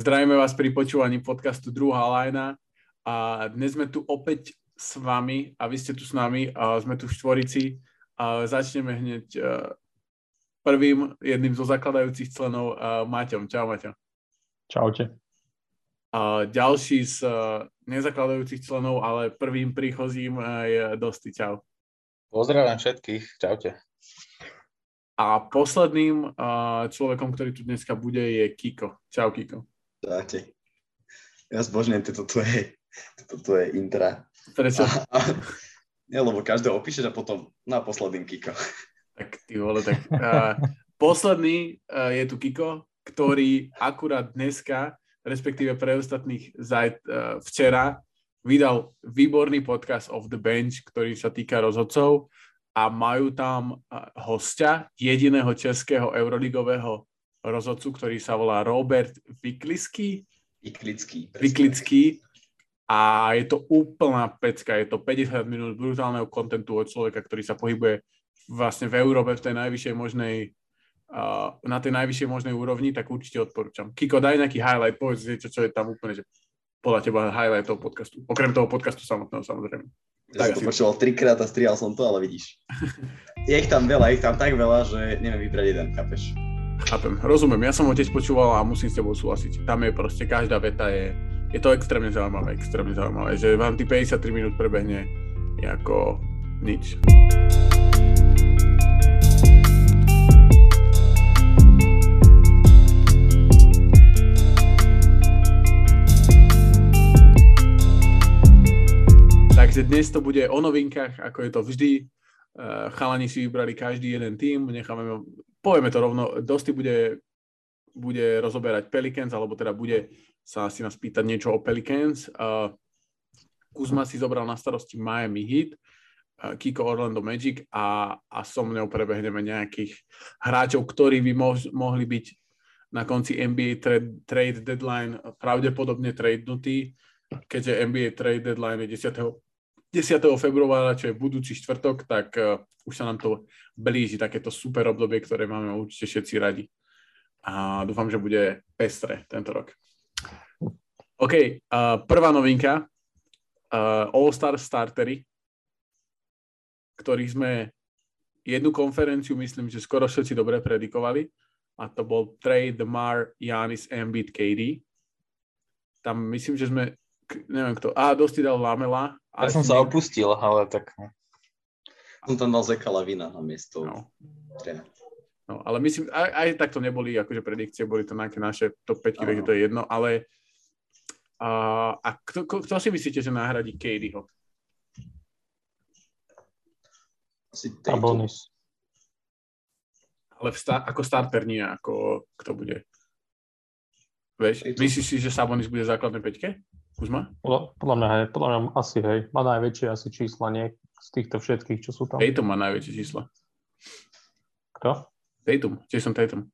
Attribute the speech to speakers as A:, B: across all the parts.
A: Zdravíme vás pri počúvaní podcastu Druhá lajna a dnes sme tu opäť s vami a vy ste tu s nami a sme tu v Štvorici a začneme hneď e, prvým jedným zo zakladajúcich členov uh, Maťom. Čau Maťo.
B: Čaute.
A: A ďalší z uh, nezakladajúcich členov, ale prvým príchozím je Dosti. Čau.
C: Pozdravím všetkých. Čaute.
A: A posledným človekom, ktorý tu dneska bude, je Kiko. Čau Kiko.
D: Dáte. Ja zbožňujem tieto tvoje, tieto tvoje intra.
A: Prečo?
D: A, a, nie, lebo každého opíšeš a potom na posledným Kiko.
A: Tak ty vole, tak uh, posledný uh, je tu Kiko, ktorý akurát dneska, respektíve pre ostatných zajt, uh, včera, vydal výborný podcast of the bench, ktorý sa týka rozhodcov a majú tam hostia, jediného českého euroligového rozhodcu, ktorý sa volá Robert Viklický.
D: Viklický.
A: Viklický. A je to úplná pecka, je to 50 minút brutálneho kontentu od človeka, ktorý sa pohybuje vlastne v Európe v tej najvyššej možnej uh, na tej najvyššej možnej úrovni, tak určite odporúčam. Kiko, daj nejaký highlight, povedz niečo, čo je tam úplne, že podľa teba highlight toho podcastu. Okrem toho podcastu samotného, samozrejme.
D: Ja tak, som to počúval trikrát a strial som to, ale vidíš. je ich tam veľa, je ich tam tak veľa, že neviem vybrať jeden, chápeš?
A: Chápem, rozumiem, ja som ho tiež počúval a musím s tebou súhlasiť. Tam je proste, každá veta je, je to extrémne zaujímavé, extrémne zaujímavé, že vám tých 53 minút prebehne ako nič. Takže dnes to bude o novinkách, ako je to vždy. Eh, chalani si vybrali každý jeden tým, necháme povieme to rovno, Dosti bude, bude rozoberať Pelicans, alebo teda bude sa asi nás pýtať niečo o Pelicans. Uh, Kuzma si zobral na starosti Miami Heat, uh, Kiko Orlando Magic a, a so mnou prebehneme nejakých hráčov, ktorí by mo- mohli byť na konci NBA trade, trade deadline pravdepodobne tradenutí, keďže NBA trade deadline je 10. 10. februára, čo je budúci štvrtok, tak uh, už sa nám to blíži, takéto super obdobie, ktoré máme určite všetci radi. A dúfam, že bude pestre tento rok. OK, uh, prvá novinka. Uh, All-Star startery, ktorých sme jednu konferenciu, myslím, že skoro všetci dobre predikovali. A to bol trade Mar, Janis, Embiid, KD. Tam myslím, že sme neviem kto, a dosti dal Lamela.
C: Ja som sa opustil, ale tak...
D: No. Som tam dal Zeka Lavina na miesto. No.
A: No, ale myslím, aj, aj tak to neboli akože predikcie, boli to nejaké naše top 5, takže to je jedno, ale a, a kto, kto si myslíte, že nahradí Katieho?
B: Asi Sabonis.
A: Ale v sta- ako starter nie, ako kto bude. Vieš, myslíš si, že Sabonis bude v základnej peťke? Kuzma?
B: Podľa, podľa mňa, hej, podľa mňa asi, hej. Má najväčšie asi čísla, nie? Z týchto všetkých, čo sú tam.
A: Tatum má najväčšie čísla.
B: Kto?
A: Tatum, som Tatum.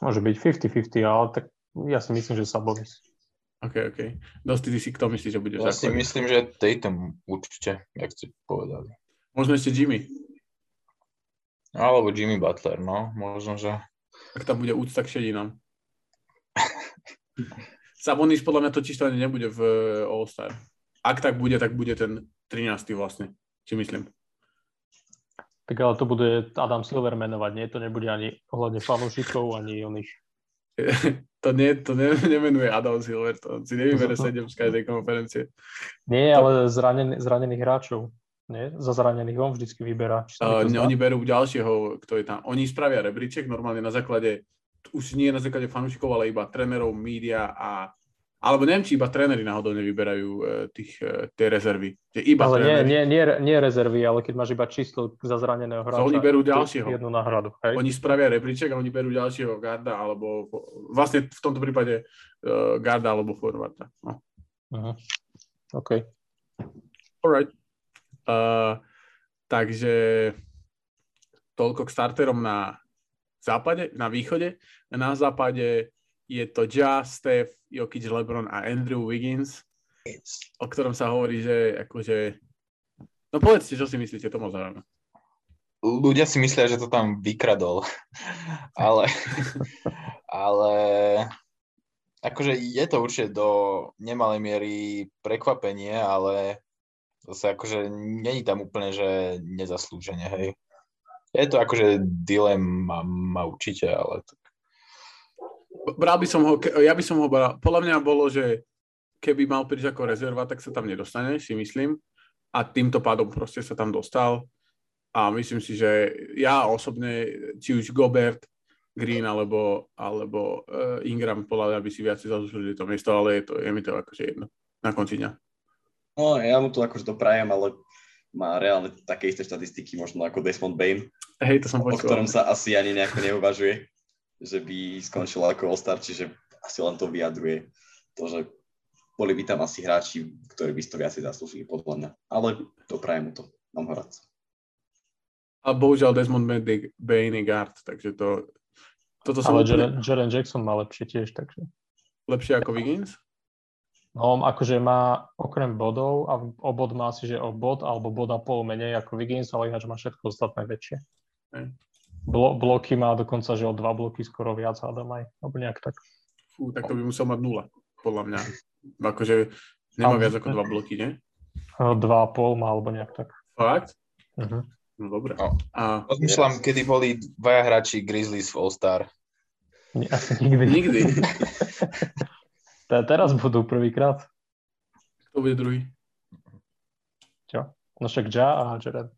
B: Môže byť 50-50, ale tak ja si myslím, že Sabonis.
A: OK, OK. Dosti, ty si kto myslíš, že bude
C: Ja si myslím, že Tatum určite, jak ste povedali.
A: Možno ešte Jimmy.
C: Alebo Jimmy Butler, no. Možno, že...
A: Ak tam bude úcta k šedinám. Sabonis podľa mňa totiž to ani nebude v eh, All-Star. Ak tak bude, tak bude ten 13. vlastne, si myslím.
B: Tak ale to bude Adam Silver menovať, nie? To nebude ani ohľadne fanúšikov, ani oných.
A: to nie, to ne, nemenuje Adam Silver, to si nevybere 7 z každej konferencie.
B: Nie, ale zranen, zranených hráčov. Nie? Za zranených on vždycky vyberá.
A: Uh, oni berú ďalšieho, kto je tam. Oni spravia rebríček normálne na základe už nie na základe fanúšikov, ale iba trénerov, média a alebo neviem, či iba tréneri náhodou nevyberajú e, tých, e, tie rezervy. Že iba
B: ale
A: tréneri.
B: nie, nie, nie, rezervy, ale keď máš iba číslo za zraneného hráča.
A: Oni berú ďalšieho.
B: Jednu náhradu. Hej?
A: Oni spravia rebríček a oni berú ďalšieho garda, alebo vlastne v tomto prípade uh, garda alebo forwarda. No.
B: Uh-huh. OK.
A: Alright. Uh, takže toľko k starterom na západe, na východe. Na západe je to Ja, Steph, Jokic, LeBron a Andrew Wiggins, o ktorom sa hovorí, že akože... No povedzte, čo si myslíte, to zaujíma.
C: ľudia si myslia, že to tam vykradol. ale, ale akože je to určite do nemalej miery prekvapenie, ale zase akože není tam úplne, že nezaslúženie, hej. Je to akože dilema ma určite, ale tak.
A: Bral by som ho, ja by som ho bral, podľa mňa bolo, že keby mal prísť ako rezerva, tak sa tam nedostane, si myslím. A týmto pádom proste sa tam dostal. A myslím si, že ja osobne, či už Gobert, Green alebo, alebo uh, Ingram, podľa mňa by si viacej zaslúžili to miesto, ale je, to, je mi to akože jedno na konci dňa.
D: No, ja mu to akože doprajem, ale má reálne také isté štatistiky, možno ako Desmond Bain,
A: Hej, to som
D: o
A: počul.
D: ktorom sa asi ani nejako neuvažuje, že by skončil ako All-Star, čiže asi len to vyjadruje to, že boli by tam asi hráči, ktorí by si to viacej zaslúžili, podľa mňa. Ale doprajem mu to, mám ho rád.
A: A bohužiaľ Desmond Bain je guard, takže to, toto som
B: Ale Jaren, Jaren Jackson má lepšie tiež, takže.
A: lepšie ako Wiggins.
B: No, akože má okrem bodov a o bod má asi, že o bod alebo bod a pol menej ako Wiggins, ale ináč má všetko ostatné väčšie. Blo- bloky má dokonca, že o dva bloky skoro viac hádam aj, alebo nejak tak.
A: Fú, tak to by musel mať nula, podľa mňa. Akože nemá viac ako dva bloky, nie?
B: Dva a pol má, alebo nejak tak.
A: Fakt?
B: Uh-huh.
A: No dobre.
C: No.
A: A
C: Rozmýšľam, kedy boli dvaja hráči Grizzlies v All-Star.
B: Nie, asi nikdy.
A: nikdy.
B: Te- Teraz budú prvýkrát.
A: Kto bude druhý?
B: Čo? No však Ja a Jared.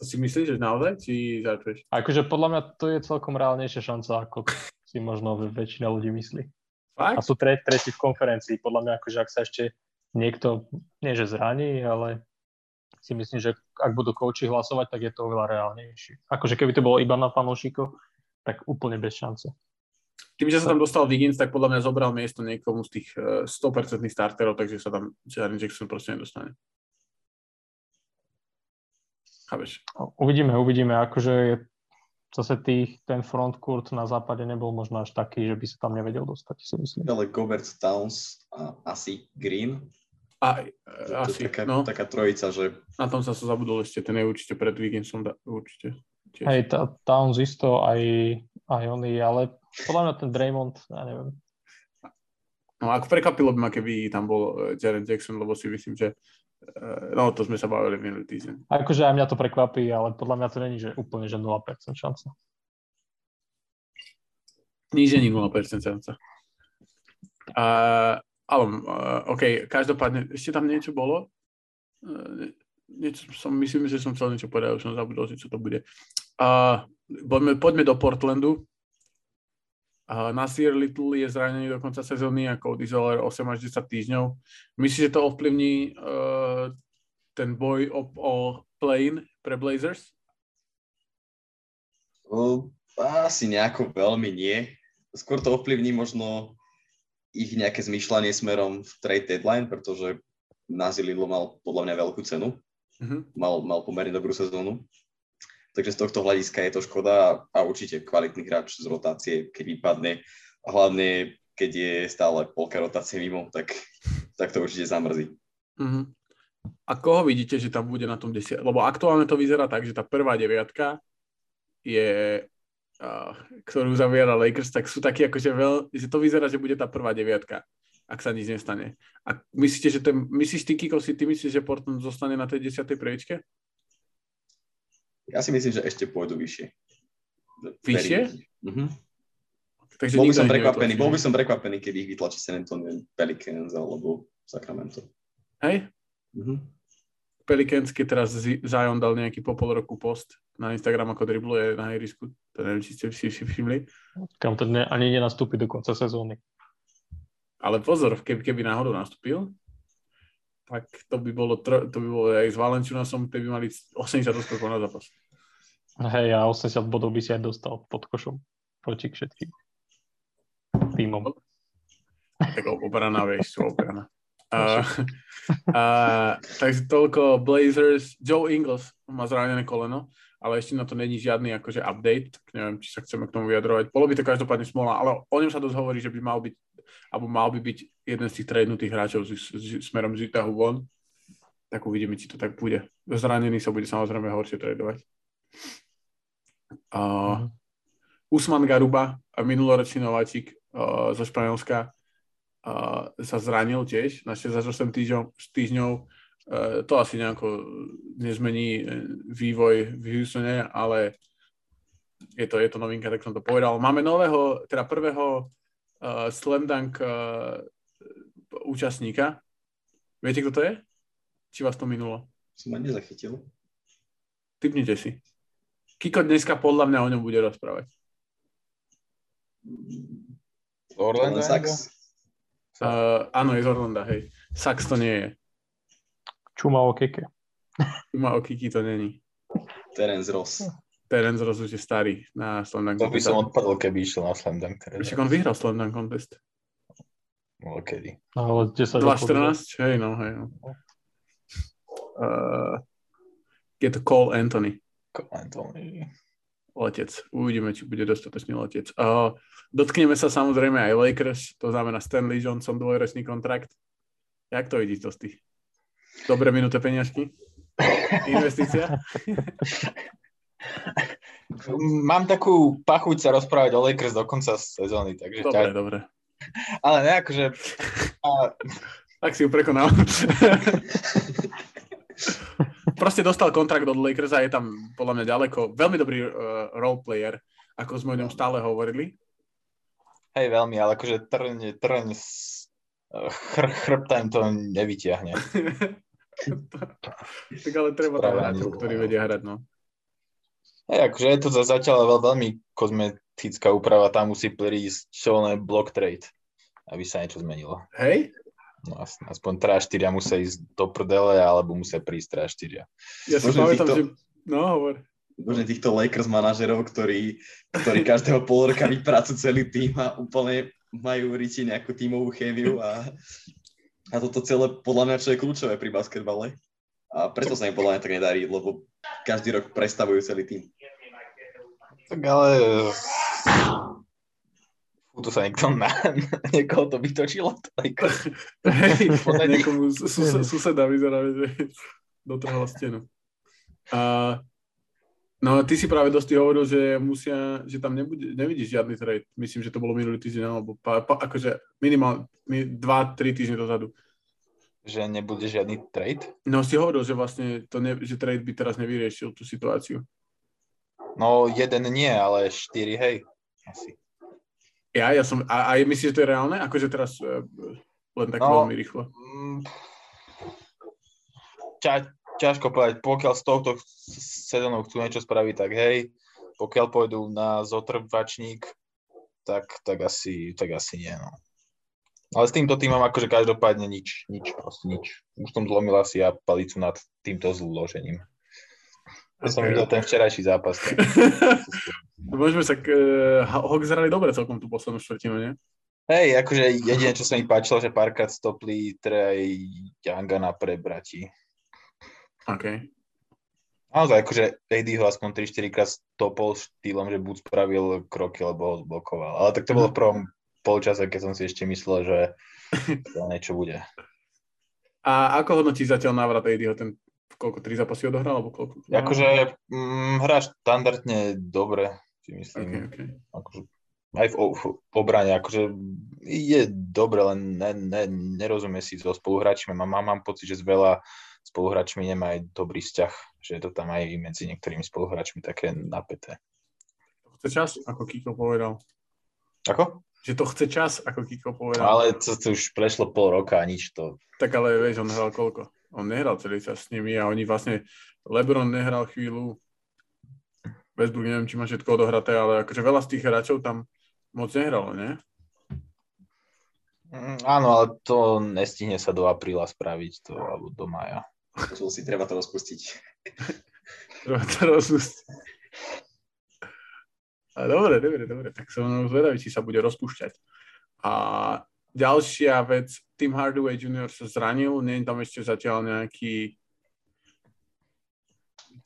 A: To si myslíš, že naozaj? Či žartuješ?
B: Akože podľa mňa to je celkom reálnejšia šanca, ako si možno väčšina ľudí myslí. A
A: Fakt?
B: sú tre, tretí v konferencii. Podľa mňa, akože ak sa ešte niekto, nie že zraní, ale si myslím, že ak budú kouči hlasovať, tak je to oveľa reálnejšie. Akože keby to bolo iba na fanúšikoch, tak úplne bez šance.
A: Tým, že sa tam dostal Wiggins, tak podľa mňa zobral miesto niekomu z tých eh, 100% starterov, takže sa tam Jaren Jackson proste nedostane. Chápeš?
B: No, Uvidíme, uvidíme. Akože je, zase tých, ten frontcourt na západe nebol možno až taký, že by sa tam nevedel dostať, si myslím.
D: Ale Gobert, Towns a asi Green.
A: A, eh, asi,
D: taká,
A: no,
D: taká trojica, že
A: na tom sa sa zabudol ešte, ten je určite pred Wigginsom, určite. Tiež.
B: Hej, Towns isto, aj, aj oni, ale podľa mňa ten Draymond, ja neviem.
A: No ako prekvapilo by ma, keby tam bol eh, Jaren Jackson, lebo si myslím, že eh, no to sme sa bavili minulý týždeň.
B: Akože aj mňa to prekvapí, ale podľa mňa to není, že úplne, že 0% šanca.
A: Nič není 0% šanca. Uh, ale, uh, OK, každopádne, ešte tam niečo bolo? Uh, niečo som, myslím, že som chcel niečo povedať, už som zabudol, že čo to bude. Uh, poďme, poďme do Portlandu. Uh, Nasir Little je zranený do konca sezóny a Cody Zeller 8 až 10 týždňov. Myslíš, že to ovplyvní uh, ten boj o, o play pre Blazers?
D: o, asi nejako veľmi nie. Skôr to ovplyvní možno ich nejaké zmýšľanie smerom v trade deadline, pretože Nazi Lidl mal podľa mňa veľkú cenu.
A: Uh-huh.
D: Mal, mal pomerne dobrú sezónu. Takže z tohto hľadiska je to škoda a, určite kvalitný hráč z rotácie, keď vypadne. A hlavne, keď je stále polka rotácie mimo, tak, tak to určite zamrzí.
A: Uh-huh. A koho vidíte, že tam bude na tom desiat? Lebo aktuálne to vyzerá tak, že tá prvá deviatka je, ktorú zaviera Lakers, tak sú takí akože veľ, že to vyzerá, že bude tá prvá deviatka, ak sa nič nestane. A myslíte, že ten, myslíš ty, Kiko, si ty myslíš, že Portland zostane na tej desiatej previčke?
D: Ja si myslím, že ešte pôjdu vyššie.
A: Vyššie?
D: Mhm.
A: Takže
D: Bol by som prekvapený, bol by som prekvapený, keby ich vytlačí San Antonio Pelicans alebo Sacramento.
A: Hej?
D: Mhm.
A: Pelicans, keď teraz Zi- Zion dal nejaký po pol roku post na Instagram, ako dribluje na ihrisku. To neviem, či ste si všimli.
B: Kam to ne, ani nenastúpi do konca sezóny.
A: Ale pozor, keby, keby náhodou nastúpil, tak to by bolo, tr- to by bolo aj s Valenciunasom, ktorí by mali 80 skokov na zápas.
B: Hej, a 80 bodov by si aj dostal pod košom proti všetkým týmom.
A: Tak obraná, vieš, čo obraná. Uh, uh, takže toľko Blazers. Joe Ingles má zranené koleno, ale ešte na to není žiadny akože update, tak neviem, či sa chceme k tomu vyjadrovať. Bolo by to každopádne smola, ale o ňom sa dosť hovorí, že by mal byť, alebo mal by byť jeden z tých tradenutých hráčov z, z, smerom z Utahu von. Tak uvidíme, či to tak bude. Zranený sa bude samozrejme horšie tradovať. Uh, Usman Garuba, minuloročný nováčik uh, zo Španielska, uh, sa zranil tiež na 6 až 8 týždňov. týždňov. Uh, to asi nejako nezmení vývoj v Houstone, ale je to, je to novinka, tak som to povedal. Máme nového, teda prvého uh, Slam Dunk uh, účastníka. Viete, kto to je? Či vás to minulo?
D: Som ma nezachytil.
A: Typnite si. Kiko dneska podľa mňa o ňom bude rozprávať.
C: Orlando?
D: Sax.
A: Uh, áno, je z Orlanda, hej. Sax to nie je.
B: Čuma o keke.
A: Čuma o Kiki to není.
D: Terence Ross.
A: Terence Ross už je starý na Slam Dunk
C: To by som odpadol, keby išiel na Slam Dunk.
A: Však on vyhral Slam Dunk Contest.
C: Kedy.
B: No, ale 10 rokov.
A: 2.14, hej, no, hej. No. Uh, je to Cole Anthony,
C: Anthony.
A: letec. Uvidíme, či bude dostatočný letec. Uh, dotkneme sa samozrejme aj Lakers, to znamená Stanley Johnson, dvojročný kontrakt. Jak to vidíš, Tosty? Dobre minuté peniažky? Investícia?
C: Mám takú pachuť sa rozprávať o Lakers do konca sezóny, takže
A: Dobre,
C: ťa...
A: dobre.
C: Ale ne, akože... A,
A: Tak si ju prekonal. Proste dostal kontrakt od Lakers a je tam podľa mňa ďaleko. Veľmi dobrý uh, role player, ako sme o ňom stále hovorili.
C: hej, veľmi, ale akože trň, trň z chr, chrbta im to nevytiahne.
A: tak ale treba tam hráčov, ktorí vedia hrať, no.
C: Hej, akože je to za- zatiaľ veľ, veľmi kozmetická úprava, tam musí prísť len block trade, aby sa niečo zmenilo.
A: Hej?
C: No, as- aspoň 3-4 musia ísť do prdele, alebo musia prísť 3-4.
A: Ja si pamätám,
D: týchto-
A: že... No, hovor.
D: Možno týchto Lakers manažerov, ktorí, ktorí každého pol roka vypracujú celý tým a úplne majú riti nejakú tímovú chémiu a, a toto celé podľa mňa čo je kľúčové pri basketbale. A preto sa im podľa mňa tak nedarí, lebo každý rok prestavujú celý tým.
C: Tak ale... Tu sa niekto na... Niekoho to vytočilo. to Lakers.
A: Hej, niekomu sus- sus- suseda vyzerá, že dotrhal stenu. A, no ty si práve dosť hovoril, že musia, že tam nebude, nevidíš žiadny trade. Myslím, že to bolo minulý týždeň, alebo pa, pa, akože minimálne 2-3 týždne dozadu.
C: Že nebude žiadny trade.
A: No si hovoril, že vlastne to ne, že trade by teraz nevyriešil tú situáciu.
C: No jeden nie, ale štyri, hej. Asi.
A: Ja, ja som, a, a myslíš, že to je reálne? Akože teraz e, len tak
C: No.
A: veľmi rýchlo.
C: Mm, ťa, ťažko povedať, pokiaľ s touto sezónou chcú niečo spraviť, tak hej, pokiaľ pôjdu na zotrvačník, tak, tak, asi, tak asi nie, no. Ale s týmto týmom akože každopádne nič, nič, proste nič. Už som zlomil asi ja palicu nad týmto zložením. Ja som videl ten včerajší zápas. tak-
A: Môžeme sa, uh, Hawks hrali dobre celkom tú poslednú štvrtinu, nie?
C: Hej, akože jediné, čo sa mi páčilo, že párkrát stopli Trey Younga na prebrati.
A: OK.
C: Naozaj, akože AD ho aspoň 3-4 krát stopol štýlom, že buď spravil kroky, alebo ho zblokoval. Ale tak to bolo v prvom polčase, keď som si ešte myslel, že to niečo bude.
A: A ako hodnotíš zatiaľ návrat ADho? Ten koľko, tri zápasy odohral? Alebo koľko?
C: Akože mm, hrá štandardne dobre, si myslím.
A: OK.
C: Akože, aj v, v obrane, akože je dobre, len ne, ne, nerozumie si so spoluhráčmi. Mám, mám, mám pocit, že s veľa spoluhráčmi nemá aj dobrý vzťah, že je to tam aj medzi niektorými spoluhráčmi také napäté.
A: To chce čas, ako Kiko povedal.
C: Ako?
A: Že to chce čas, ako Kiko povedal.
C: Ale to, to už prešlo pol roka a nič to.
A: Tak ale vieš, on hral koľko? On nehral celý čas s nimi a oni vlastne, LeBron nehral chvíľu, Westbrook neviem, či má všetko odohraté, ale akože veľa z tých hráčov tam moc nehralo, nie?
C: Mm, áno, ale to nestihne sa do apríla spraviť, to, alebo do maja.
D: Počul si, treba to rozpustiť.
A: Treba to rozpustiť. A dobre, dobre, dobre, tak som zvedavý, či sa bude rozpúšťať. A ďalšia vec, Tim Hardaway Jr. sa zranil, nie je tam ešte zatiaľ nejaký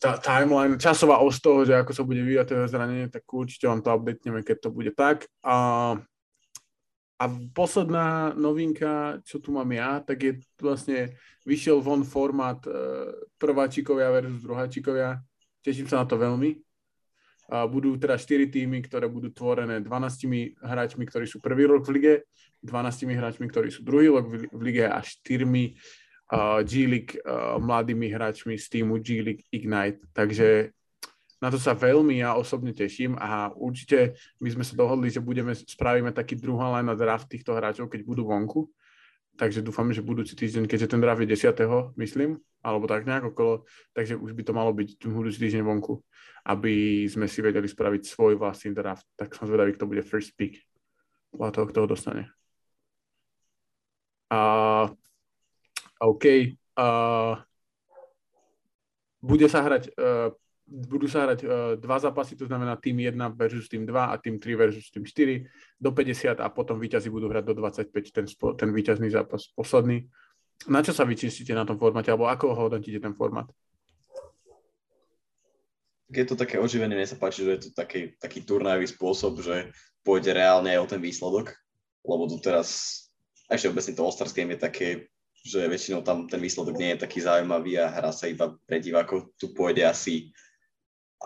A: tá timeline, časová os toho, že ako sa bude vyvíjať to zranenie, tak určite vám to updatneme, keď to bude tak. A, a posledná novinka, čo tu mám ja, tak je vlastne vyšiel von formát uh, prváčikovia versus druháčikovia Teším sa na to veľmi. Budú teda 4 týmy, ktoré budú tvorené 12 hráčmi, ktorí sú prvý rok v lige, 12 hráčmi, ktorí sú druhý rok v lige a 4 uh, G-League mladými hráčmi z týmu G-League Ignite. Takže na to sa veľmi ja osobne teším a určite my sme sa dohodli, že budeme, spravíme taký druhá len na draft týchto hráčov, keď budú vonku. Takže dúfam, že budúci týždeň, keďže ten draft je 10. myslím, alebo tak nejak okolo, takže už by to malo byť budúci týždeň vonku, aby sme si vedeli spraviť svoj vlastný draft. Tak som zvedavý, kto bude first pick. Podľa toho, kto ho dostane. A OK. A bude sa hrať uh, budú sa hrať uh, dva zápasy, to znamená tým 1 versus tým 2 a tým 3 versus tým 4 do 50 a potom víťazi budú hrať do 25, ten, ten víťazný zápas posledný. Na čo sa vyčistíte na tom formáte, alebo ako ho hodnotíte ten formát?
D: Je to také oživené, mne sa páči, že je to taký, taký turnajový spôsob, že pôjde reálne aj o ten výsledok, lebo tu teraz, ešte obecne to All-Stars Game je také, že väčšinou tam ten výsledok nie je taký zaujímavý a hrá sa iba pre divákov. Tu pôjde asi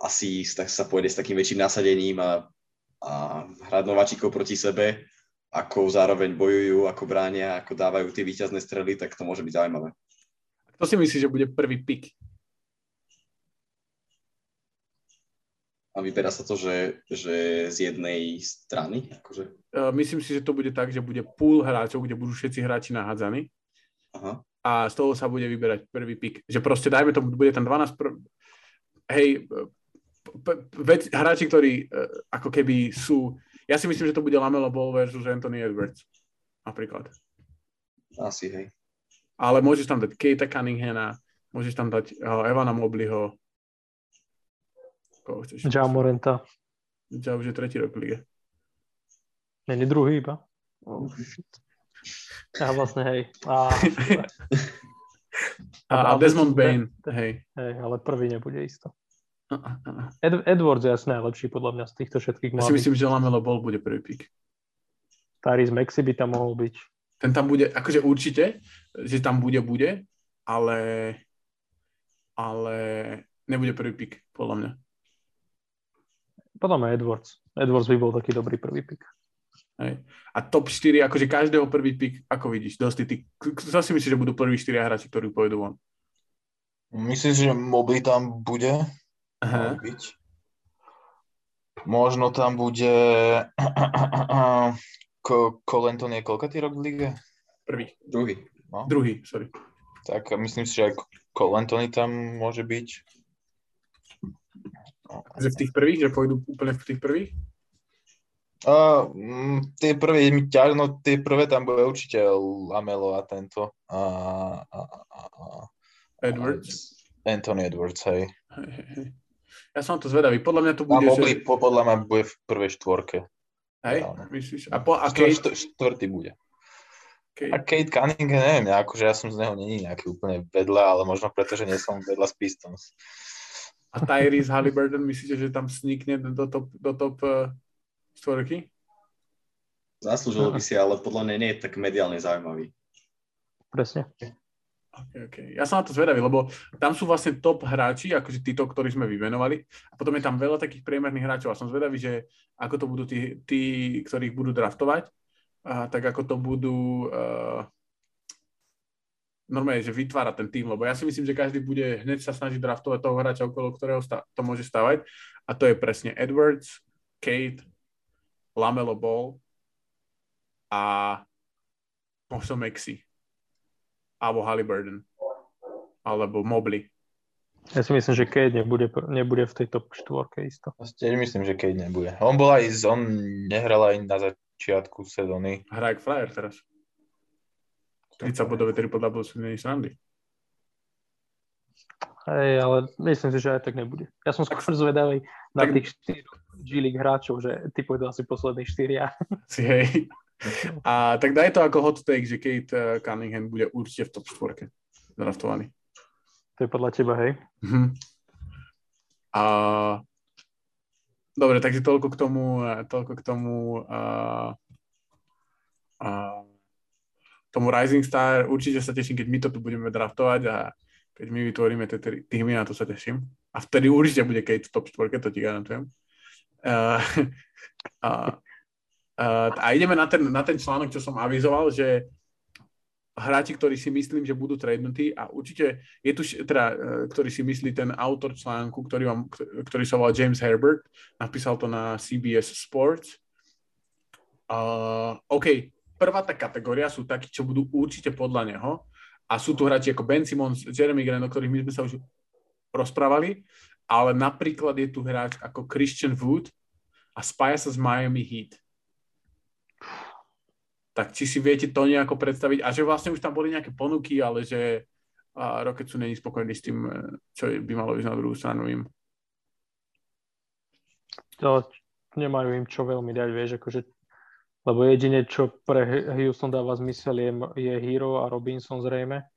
D: asi sa pôjde s takým väčším nasadením a, a hrať nováčikov proti sebe, ako zároveň bojujú, ako bránia, ako dávajú tie víťazné strely, tak to môže byť zaujímavé.
A: Kto si myslí, že bude prvý pik?
D: A vyberá sa to, že, že z jednej strany? Akože...
A: Uh, myslím si, že to bude tak, že bude pool hráčov, kde budú všetci hráči nahádzaní. Aha. A z toho sa bude vyberať prvý pik. Že proste dajme tomu, bude tam 12... Pr... Hej, vec, hráči, ktorí uh, ako keby sú... Ja si myslím, že to bude Lamelo Ball versus Anthony Edwards. Napríklad.
D: Asi, hej.
A: Ale môžeš tam dať Kate Cunninghama, môžeš tam dať Evana Mobleyho.
B: Koho chceš? Ja Morenta.
A: Ja už je tretí rok v lige.
B: Není druhý iba. Oh, A vlastne, hej. A,
A: a, a Desmond Bain, hej.
B: Hej, ale prvý nebude isto. Ed, Edwards je asi najlepší podľa mňa z týchto všetkých
A: mladých. Ja si myslím, že Lamelo Ball bude prvý pick.
B: Tyrese Maxi by tam mohol byť.
A: Ten tam bude, akože určite, že tam bude, bude, ale ale nebude prvý pick, podľa mňa.
B: Podľa mňa Edwards. Edwards by bol taký dobrý prvý pick.
A: Hej. A top 4, akože každého prvý pick, ako vidíš, dosť ty, kto si myslíš, že budú prvý 4 hráči, ktorí pôjdu von?
C: Myslím, že Mobley tam bude. Aha. byť. Možno tam bude Colenton je koľkatý rok v lige?
A: Prvý.
D: Druhý.
A: No. Druhý, sorry.
C: Tak myslím si, že aj Colentony tam môže byť.
A: Že v tých prvých? Že pôjdu úplne v tých prvých?
C: Uh, tie prvé, no tie prvé tam bude určite Lamelo a tento. Uh, uh, uh, uh,
A: Edwards?
C: Anthony Edwards, hej.
A: Hej, hej, hej. Ja som to zvedavý. Podľa mňa to bude... A
C: Mobley, že... po, podľa mňa bude v prvej štvorke.
A: Hej, myslíš? A, po, a Kate... Štvr,
C: štvrtý bude. Kate. A Kate Cunningham, neviem, ja, akože ja som z neho není nejaký úplne vedľa, ale možno preto, že nie som vedľa z Pistons.
A: A Tyrese Halliburton, myslíte, že tam snikne do top, do top uh, štvorky?
D: Zaslúžil by si, ale podľa mňa nie je tak mediálne zaujímavý.
B: Presne.
A: Okay, okay. Ja som na to zvedavý, lebo tam sú vlastne top hráči, akože títo, ktorí sme vymenovali. A potom je tam veľa takých priemerných hráčov a som zvedavý, že ako to budú tí, tí ktorých budú draftovať, a tak ako to budú uh, normálne, že vytvára ten tým, lebo ja si myslím, že každý bude hneď sa snažiť draftovať toho hráča, okolo ktorého sta- to môže stavať. A to je presne Edwards, Kate, Lamelo Ball a možno Maxi alebo Halliburton, alebo Mobley.
B: Ja si myslím, že Kate nebude, nebude v tej top 4 isto.
C: Tiež myslím, že Kate nebude. On bol aj, on nehral aj na začiatku sezóny.
A: Hrá jak Flyer teraz. 30 bodové triple double sú nie srandy.
B: Hej, ale myslím si, že aj tak nebude. Ja som skôr zvedavý na tak... tých 4 G-League hráčov, že ty pôjdu asi posledných 4.
A: Si hej. A tak daj to ako hot take, že Kate eh, Cunningham bude určite v top 4 draftovaný.
B: To je podľa teba, hej? Uh-huh.
A: A dobre, takže toľko k tomu, eh, toľko k tomu a, a, tomu Rising Star. Určite sa teším, keď my to tu budeme draftovať a keď my vytvoríme tie týmy, na to sa teším. A vtedy určite bude Kate v top 4, to ti garantujem. Uh, uh, uh, a ideme na ten, na ten článok, čo som avizoval, že hráči, ktorí si myslím, že budú tradenutí a určite je tu, teda, uh, ktorý si myslí ten autor článku, ktorý, vám, ktorý sa volá James Herbert, napísal to na CBS Sports. Uh, OK, prvá tá kategória sú takí, čo budú určite podľa neho a sú tu hráči ako Ben Simmons, Jeremy Grant, o ktorých my sme sa už rozprávali, ale napríklad je tu hráč ako Christian Wood a spája sa s Miami Heat. Tak či si viete to nejako predstaviť? A že vlastne už tam boli nejaké ponuky, ale že a Rockets sú není spokojní s tým, čo by malo ísť na druhú stranu im.
B: To nemajú im čo veľmi dať, vieš, akože lebo jedine, čo pre Houston dáva zmysel, je, je Hero a Robinson zrejme.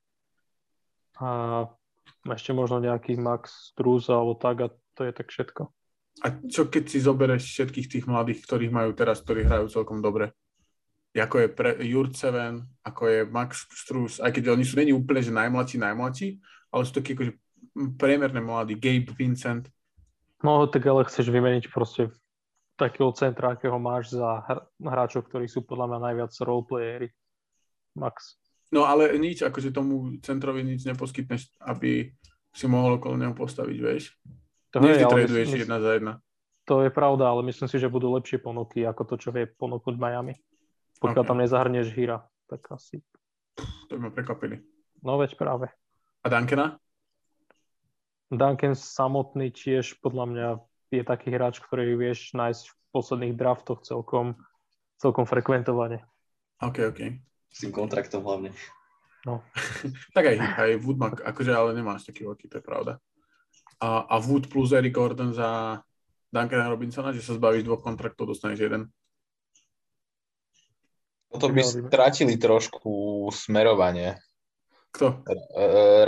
B: A ešte možno nejaký Max Struz alebo tak a to je tak všetko.
A: A čo keď si zoberieš všetkých tých mladých, ktorých majú teraz, ktorí hrajú celkom dobre? Ako je pre Jurceven, ako je Max Struz, aj keď oni sú není úplne, že najmladší, najmladší, ale sú takí akože priemerné mladí, Gabe Vincent.
B: No tak ale chceš vymeniť proste takého centra, akého máš za hráčov, ktorí sú podľa mňa najviac roleplayery. Max.
A: No ale nič, akože tomu centrovi nič neposkytneš, aby si mohol okolo neho postaviť, vieš. To Nie, je, traduješ myslím, jedna za jedna.
B: To je pravda, ale myslím si, že budú lepšie ponuky ako to, čo vie ponúknuť Miami. Pokiaľ okay. tam nezahrnieš Hira, tak asi.
A: To by ma prekvapili.
B: No veď práve.
A: A Duncana?
B: Duncan samotný tiež podľa mňa je taký hráč, ktorý vieš nájsť v posledných draftoch celkom, celkom frekventovane.
A: OK, OK.
D: S tým kontraktom hlavne.
B: No.
A: tak aj, aj Woodmak, akože ale nemáš taký veľký, to je pravda. A, a Wood plus Eric Gordon za Duncana Robinsona, že sa zbavíš dvoch kontraktov, dostaneš jeden.
C: Toto by stratili trošku smerovanie.
A: Kto?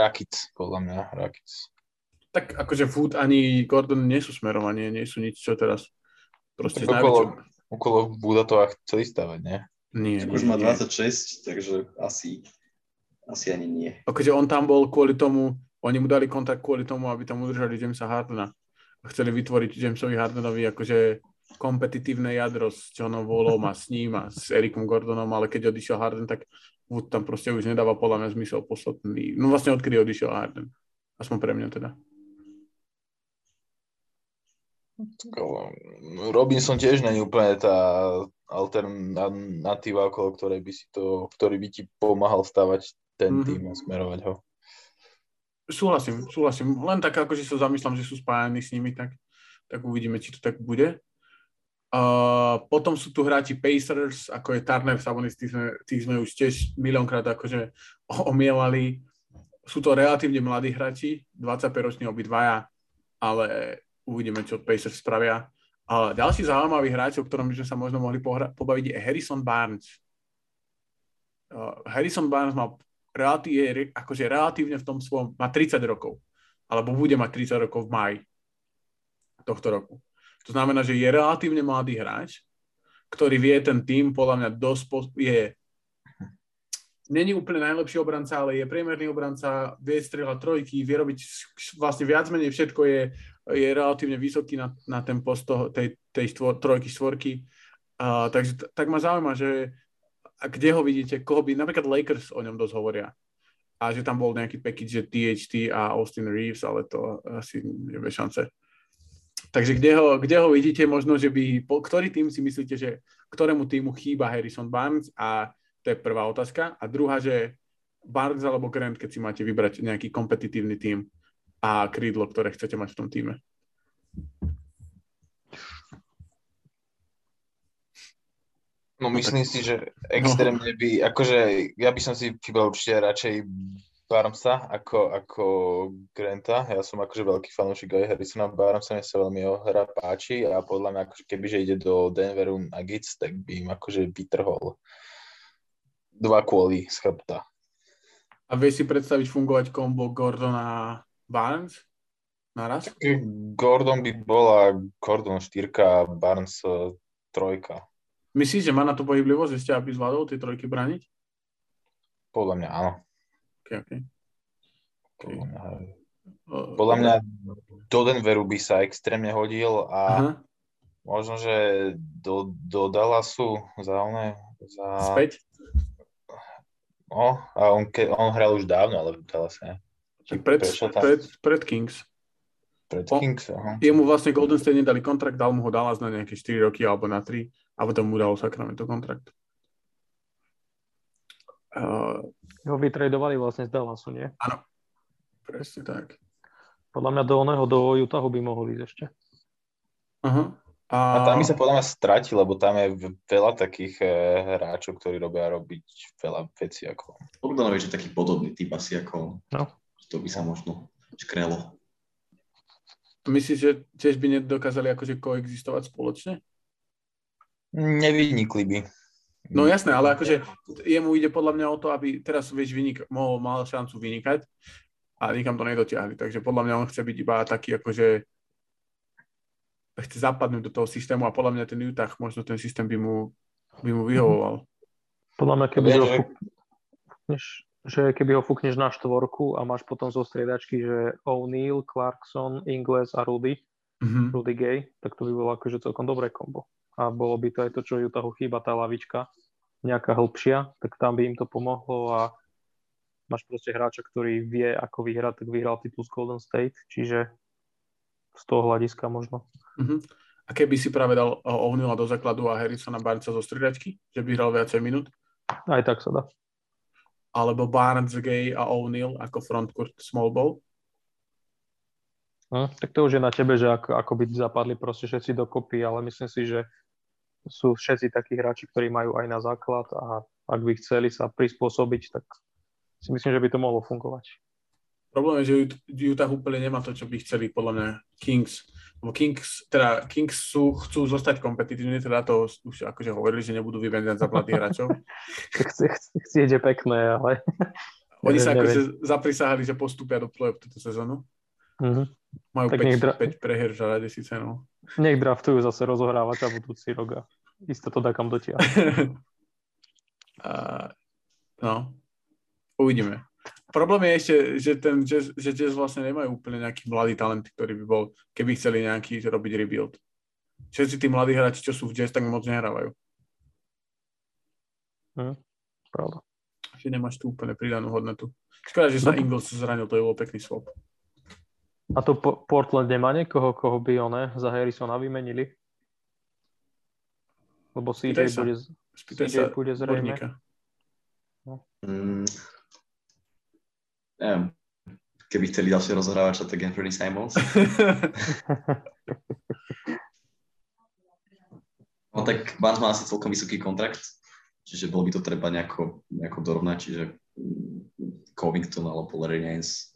C: Rakic, podľa mňa, Rakic
A: tak akože Food ani Gordon nie sú smerovanie, nie sú nič, čo teraz proste
C: tak okolo, okolo Buda to chceli stavať, nie?
A: Nie,
D: nie, už má 26, takže asi, asi ani nie.
A: Akože on tam bol kvôli tomu, oni mu dali kontakt kvôli tomu, aby tam udržali Jamesa Hardena. Chceli vytvoriť Jamesovi Hardenovi akože kompetitívne jadro s Johnom Wallom a s ním a s Erikom Gordonom, ale keď odišiel Harden, tak Wood tam proste už nedáva podľa mňa zmysel posledný. No vlastne odkedy odišiel Harden. Aspoň pre mňa teda.
C: Robinson tiež není úplne tá alternatíva, okolo ktorej by si to, ktorý by ti pomáhal stavať ten mm-hmm. tým a smerovať ho.
A: Súhlasím, súhlasím. Len tak akože sa zamýšľam, že sú spájani s nimi, tak, tak uvidíme, či to tak bude. Uh, potom sú tu hráči Pacers, ako je Turner Sabonis, tých sme, tých sme už tiež miliónkrát akože omielali. Sú to relatívne mladí hráči, 25 roční obidvaja, ale uvidíme, čo Pacers spravia. A ďalší zaujímavý hráč, o ktorom by sme sa možno mohli pohra- pobaviť, je Harrison Barnes. Uh, Harrison Barnes má relatí- akože relatívne v tom svojom, má 30 rokov, alebo bude mať 30 rokov v maji tohto roku. To znamená, že je relatívne mladý hráč, ktorý vie ten tým podľa mňa dosť, je není úplne najlepší obranca, ale je priemerný obranca, vie strieľať trojky, vie robiť vlastne viac menej všetko je, je relatívne vysoký na, na ten post toho, tej, tej štvor, trojky, štvorky. Uh, takže t- tak ma zaujíma, že a kde ho vidíte, koho by, napríklad Lakers o ňom dosť hovoria. A že tam bol nejaký package, že THT a Austin Reeves, ale to asi bez šance. Takže kde ho, kde ho vidíte možno, že by, po, ktorý tým si myslíte, že ktorému týmu chýba Harrison Barnes a to je prvá otázka. A druhá, že Barnes alebo Grant, keď si máte vybrať nejaký kompetitívny tím a krídlo, ktoré chcete mať v tom týme.
C: No myslím si, že extrémne by, akože ja by som si vybral určite radšej Barmsa ako, ako Granta. Ja som akože veľký fanúšik aj Harrisona Barmsa, mne sa veľmi jeho hra páči a podľa mňa akože kebyže ide do Denveru Nuggets, tak by im akože vytrhol dva kvôli z chrbta.
A: A vieš si predstaviť fungovať kombo Gordon a Barnes naraz?
C: Gordon by bola Gordon 4 a Barnes 3. E,
A: Myslíš, že má na to pohyblivosť ešte, aby zvládol tie trojky braniť?
C: Podľa mňa áno.
A: Okay, okay.
C: Podľa mňa, Podľa mňa do Denveru by sa extrémne hodil a
A: Aha,
C: možno, že do, do Dallasu za one, za...
A: späť.
C: No, a on, ke, on hral už dávno, ale v Dallase.
A: Pred, pred, pred Kings.
C: pred
A: o-
C: Kings. Aha.
A: Jemu vlastne Golden State nedali kontrakt, dal mu ho Dallas na nejaké 4 roky alebo na 3 a potom mu dal Sacramento kontrakt. Uh,
B: Ho vytredovali vlastne z Dallasu, nie?
A: presne tak.
B: Podľa mňa do oného, do Utahu by mohol ísť ešte.
A: Uh-huh. A,
C: A tam by sa podľa mňa stratí, lebo tam je veľa takých e, hráčov, ktorí robia robiť veľa vecí ako on.
D: Bogdanovič je taký podobný typ asi ako
B: No.
D: To by sa možno škrelo.
A: Myslíš, že tiež by nedokázali akože koexistovať spoločne?
C: Nevynikli by.
A: No jasné, ale akože jemu ide podľa mňa o to, aby teraz vieš vynik, mohol, mal šancu vynikať a nikam to nedotiahli. Takže podľa mňa on chce byť iba taký akože chce zapadnúť do toho systému a podľa mňa ten Utah, možno ten systém by mu, by mu vyhovoval.
B: Podľa mňa, keby ho fúkneš, že keby ho fúkneš na štvorku a máš potom zo striedačky, že O'Neal, Clarkson, Ingles a Rudy,
A: Mhm.
B: Rudy Gay, tak to by bolo akože celkom dobré kombo. A bolo by to aj to, čo Utahu chýba, tá lavička, nejaká hĺbšia, tak tam by im to pomohlo a máš proste hráča, ktorý vie, ako vyhrať, tak vyhral titul z Golden State, čiže z toho hľadiska možno.
A: Mhm. A keby si práve dal O'Neala do základu a Harrisona Barnesa zo striedačky, že by hral viacej minút?
B: Aj tak sa dá.
A: Alebo Barnes, Gay a O'Neal ako frontcourt small ball?
B: Hm, tak to už je na tebe, že ako, ako by zapadli proste všetci dokopy, ale myslím si, že sú všetci takí hráči, ktorí majú aj na základ a ak by chceli sa prispôsobiť, tak si myslím, že by to mohlo fungovať.
A: Problém je, že Ut- Utah úplne nemá to, čo by chceli podľa mňa Kings. Kings, teda Kings sú, chcú zostať kompetitívni, teda to už akože hovorili, že nebudú vymeniať za mladých hráčov.
B: Chci, chci, chcieť je pekné, ale...
A: Oni sa akože zaprisahali, že postupia do play-off túto sezónu.
B: Mhm.
A: Majú
B: Tak
A: 5,
B: nech dra-
A: 5 prehier v rade síce, no.
B: Nech draftujú zase rozohrávača budúci rok a isto to dá kam dotiahnuť.
A: no, uvidíme. Problém je ešte, že ten jazz, že jazz vlastne nemajú úplne nejaký mladý talent, ktorý by bol, keby chceli nejaký robiť rebuild. Všetci tí mladí hráči, čo sú v jazz, tak moc nehrávajú.
B: Pravda.
A: Že nemáš tu úplne pridanú hodnotu. Škoda, že sa
B: No.
A: Ingles zranil, to je bol pekný swap.
B: A to po- Portland nemá niekoho, koho by one za Harrisona vymenili? Lebo CJ bude,
A: Spýtaj
B: CJ
A: sa
B: bude zrejme.
A: odborníka.
D: Mm, neviem. Keby chceli ďalšie rozohrávača, tak Anthony Simons. No tak Barnes má asi celkom vysoký kontrakt, čiže bolo by to treba nejako, nejako dorovnať, čiže mm, Covington alebo Larry Nance.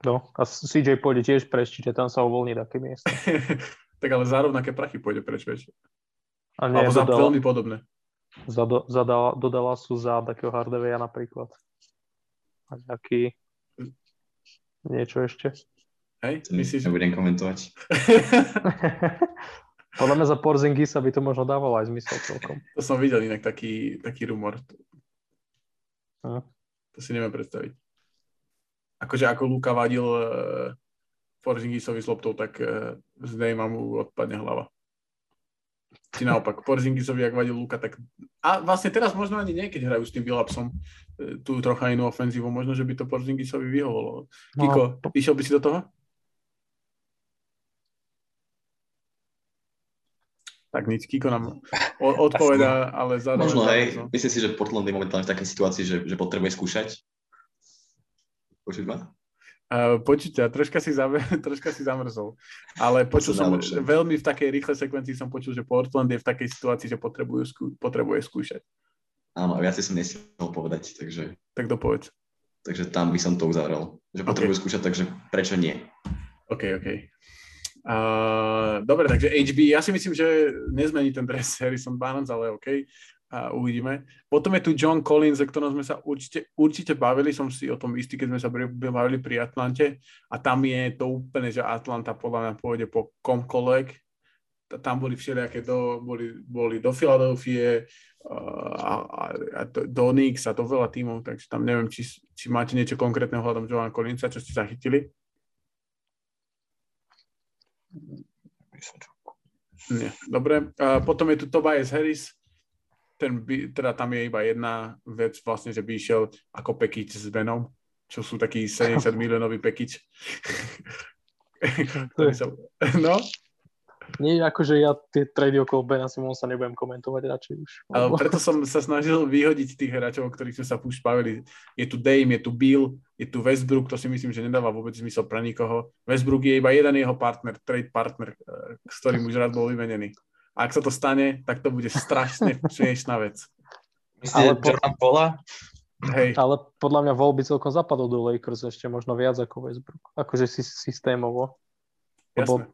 B: No, a CJ pôjde tiež preč, čiže tam sa uvoľní také miesto.
A: tak ale za rovnaké prachy pôjde preč, vieš.
B: A nie,
A: Alebo za
B: dodala,
A: veľmi podobné.
B: za, do, za, Dala- dodala sú za takého Hardaveja napríklad. A nejaký niečo ešte.
A: Hej, myslíš?
D: Nebudem komentovať.
B: Podľa mňa za Porzingisa by to možno dávalo aj zmysel celkom.
A: to som videl inak taký, taký rumor.
B: Hm.
A: To si neviem predstaviť. Akože ako Luka vadil uh, Porzingisovi s loptou, tak uh, z Nejma mu odpadne hlava. Či naopak, Porzingisovi, ak vadil Luka, tak... A vlastne teraz možno ani nie, keď hrajú s tým Billapsom eh, tú trocha inú ofenzívu, možno, že by to Porzingisovi vyhovolo. Kiko,
B: No,
A: išiel by si do toho? Tak nič, Kiko nám odpovedá, ale zároveň...
D: Možno, hej. Myslím si, že Portland je momentálne v takej situácii, že, že potrebuje skúšať. Počuť ma?
A: Uh, troška si, zame, troška si zamrzol. Ale počul som,
D: najlepšie.
A: veľmi v takej rýchlej sekvencii som počul, že Portland je v takej situácii, že potrebujú skú, potrebuje skúšať.
D: Áno, a viacej som nestihol povedať, takže,
A: Tak dopovedz.
D: takže tam by som to uzavrel. Že potrebujú skúšať, takže prečo nie?
A: OK, OK. Uh, dobre, takže HB, ja si myslím, že nezmení ten dres Harrison Barnes, ale OK a uvidíme. Potom je tu John Collins, o ktorom sme sa určite, určite bavili, som si o tom istý, keď sme sa bavili pri Atlante a tam je to úplne, že Atlanta podľa mňa pôjde po komkoľvek. Tam boli všelijaké, do, boli, boli do Filadelfie uh, a, a, a do Knicks a do veľa tímov, takže tam neviem, či, či máte niečo konkrétne hľadom Johna Collinsa, čo ste zachytili. Nie, dobre. A potom je tu Tobias Harris, ten by, teda tam je iba jedna vec vlastne, že by išiel ako pekič s Benom, čo sú taký 70 miliónový sa... No,
B: nie, akože ja tie trady okolo Bena Simonsa nebudem komentovať radšej už.
A: Ale preto som sa snažil vyhodiť tých hráčov, o ktorých sme sa už bavili. Je tu Dame, je tu Bill, je tu Westbrook, to si myslím, že nedáva vôbec zmysel pre nikoho. Westbrook je iba jeden jeho partner, trade partner, eh, s ktorým už rád bol vymenený. A ak sa to stane, tak to bude strašne smiešná vec.
C: Myslíte, po... Jordan Pola?
B: Hej. Ale podľa mňa voľby celkom zapadol do Lakers ešte možno viac ako Westbrook. Akože systémovo. Lebo Jasne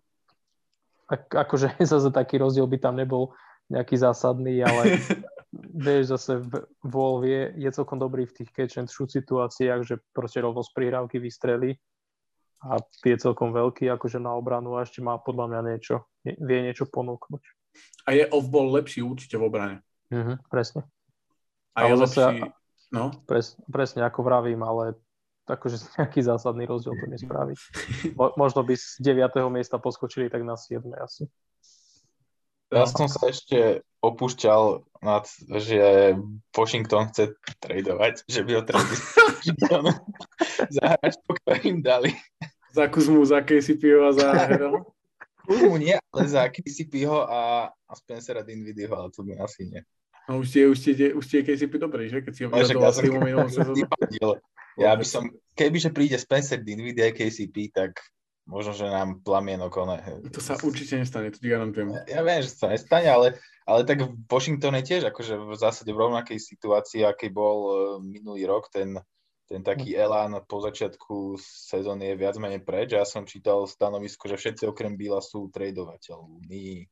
B: akože zase taký rozdiel by tam nebol nejaký zásadný, ale vieš, zase Vol je, je celkom dobrý v tých catch and shoot situáciách, že proste rovno z prihrávky vystrelí a je celkom veľký akože na obranu a ešte má podľa mňa niečo, vie niečo ponúknuť.
A: A je off-ball lepší určite v obrane.
B: Mhm, presne.
A: A ale je lepší, no?
B: Pres, presne ako vravím, ale akože nejaký zásadný rozdiel to nespraví. Mo- možno by z 9. miesta poskočili tak na 7. asi.
C: Ja som sa ešte opúšťal nad, že Washington chce tradovať, že by ho tradili za hráčku, ktorý im dali.
A: Za Kuzmu, za KCPho a za Hero?
C: Kuzmu nie, ale za KCPho a, a Spencera Dinwiddieho, ale to by asi nie.
A: No už tie, už tie, už tie KCP dobrý, že? Keď si ho vyjadoval s týmom minulom sezónu.
C: Ja by som, kebyže príde Spencer Dinwiddie a KCP, tak možno, že nám plamienok one.
A: To sa určite nestane, to ti garantujem.
C: Ja, ja viem, že sa nestane, ale, ale tak v Washingtone tiež akože v zásade v rovnakej situácii, aký bol uh, minulý rok, ten, ten taký elán po začiatku sezóny je viac menej preč. Ja som čítal stanovisko, že všetci okrem Bila sú tradovateľní.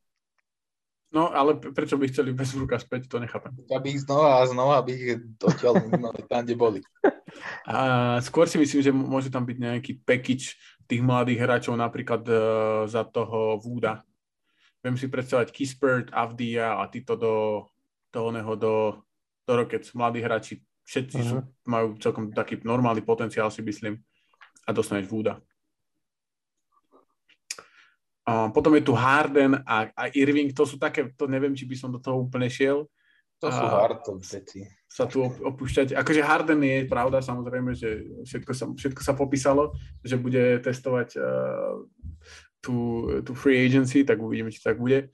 A: No, ale prečo by chceli Westbrooka späť, to nechápem.
C: Aby ich znova a znova, aby ich dotiaľ tam, kde boli.
A: A skôr si myslím, že môže tam byť nejaký package tých mladých hráčov, napríklad uh, za toho Vúda. Viem si predstavať Kispert, Avdia a títo do, do oného, do, do Rockets. Mladí hráči, všetci uh-huh. sú, mhm. majú celkom taký normálny potenciál, si myslím. A dostaneš Vúda. A potom je tu Harden a, a Irving, to sú také, to neviem, či by som do toho úplne šiel.
C: To sú hardtop veci.
A: Sa tu opúšťať. Akože Harden je pravda, samozrejme, že všetko sa, všetko sa popísalo, že bude testovať uh, tú, tú free agency, tak uvidíme, či tak bude.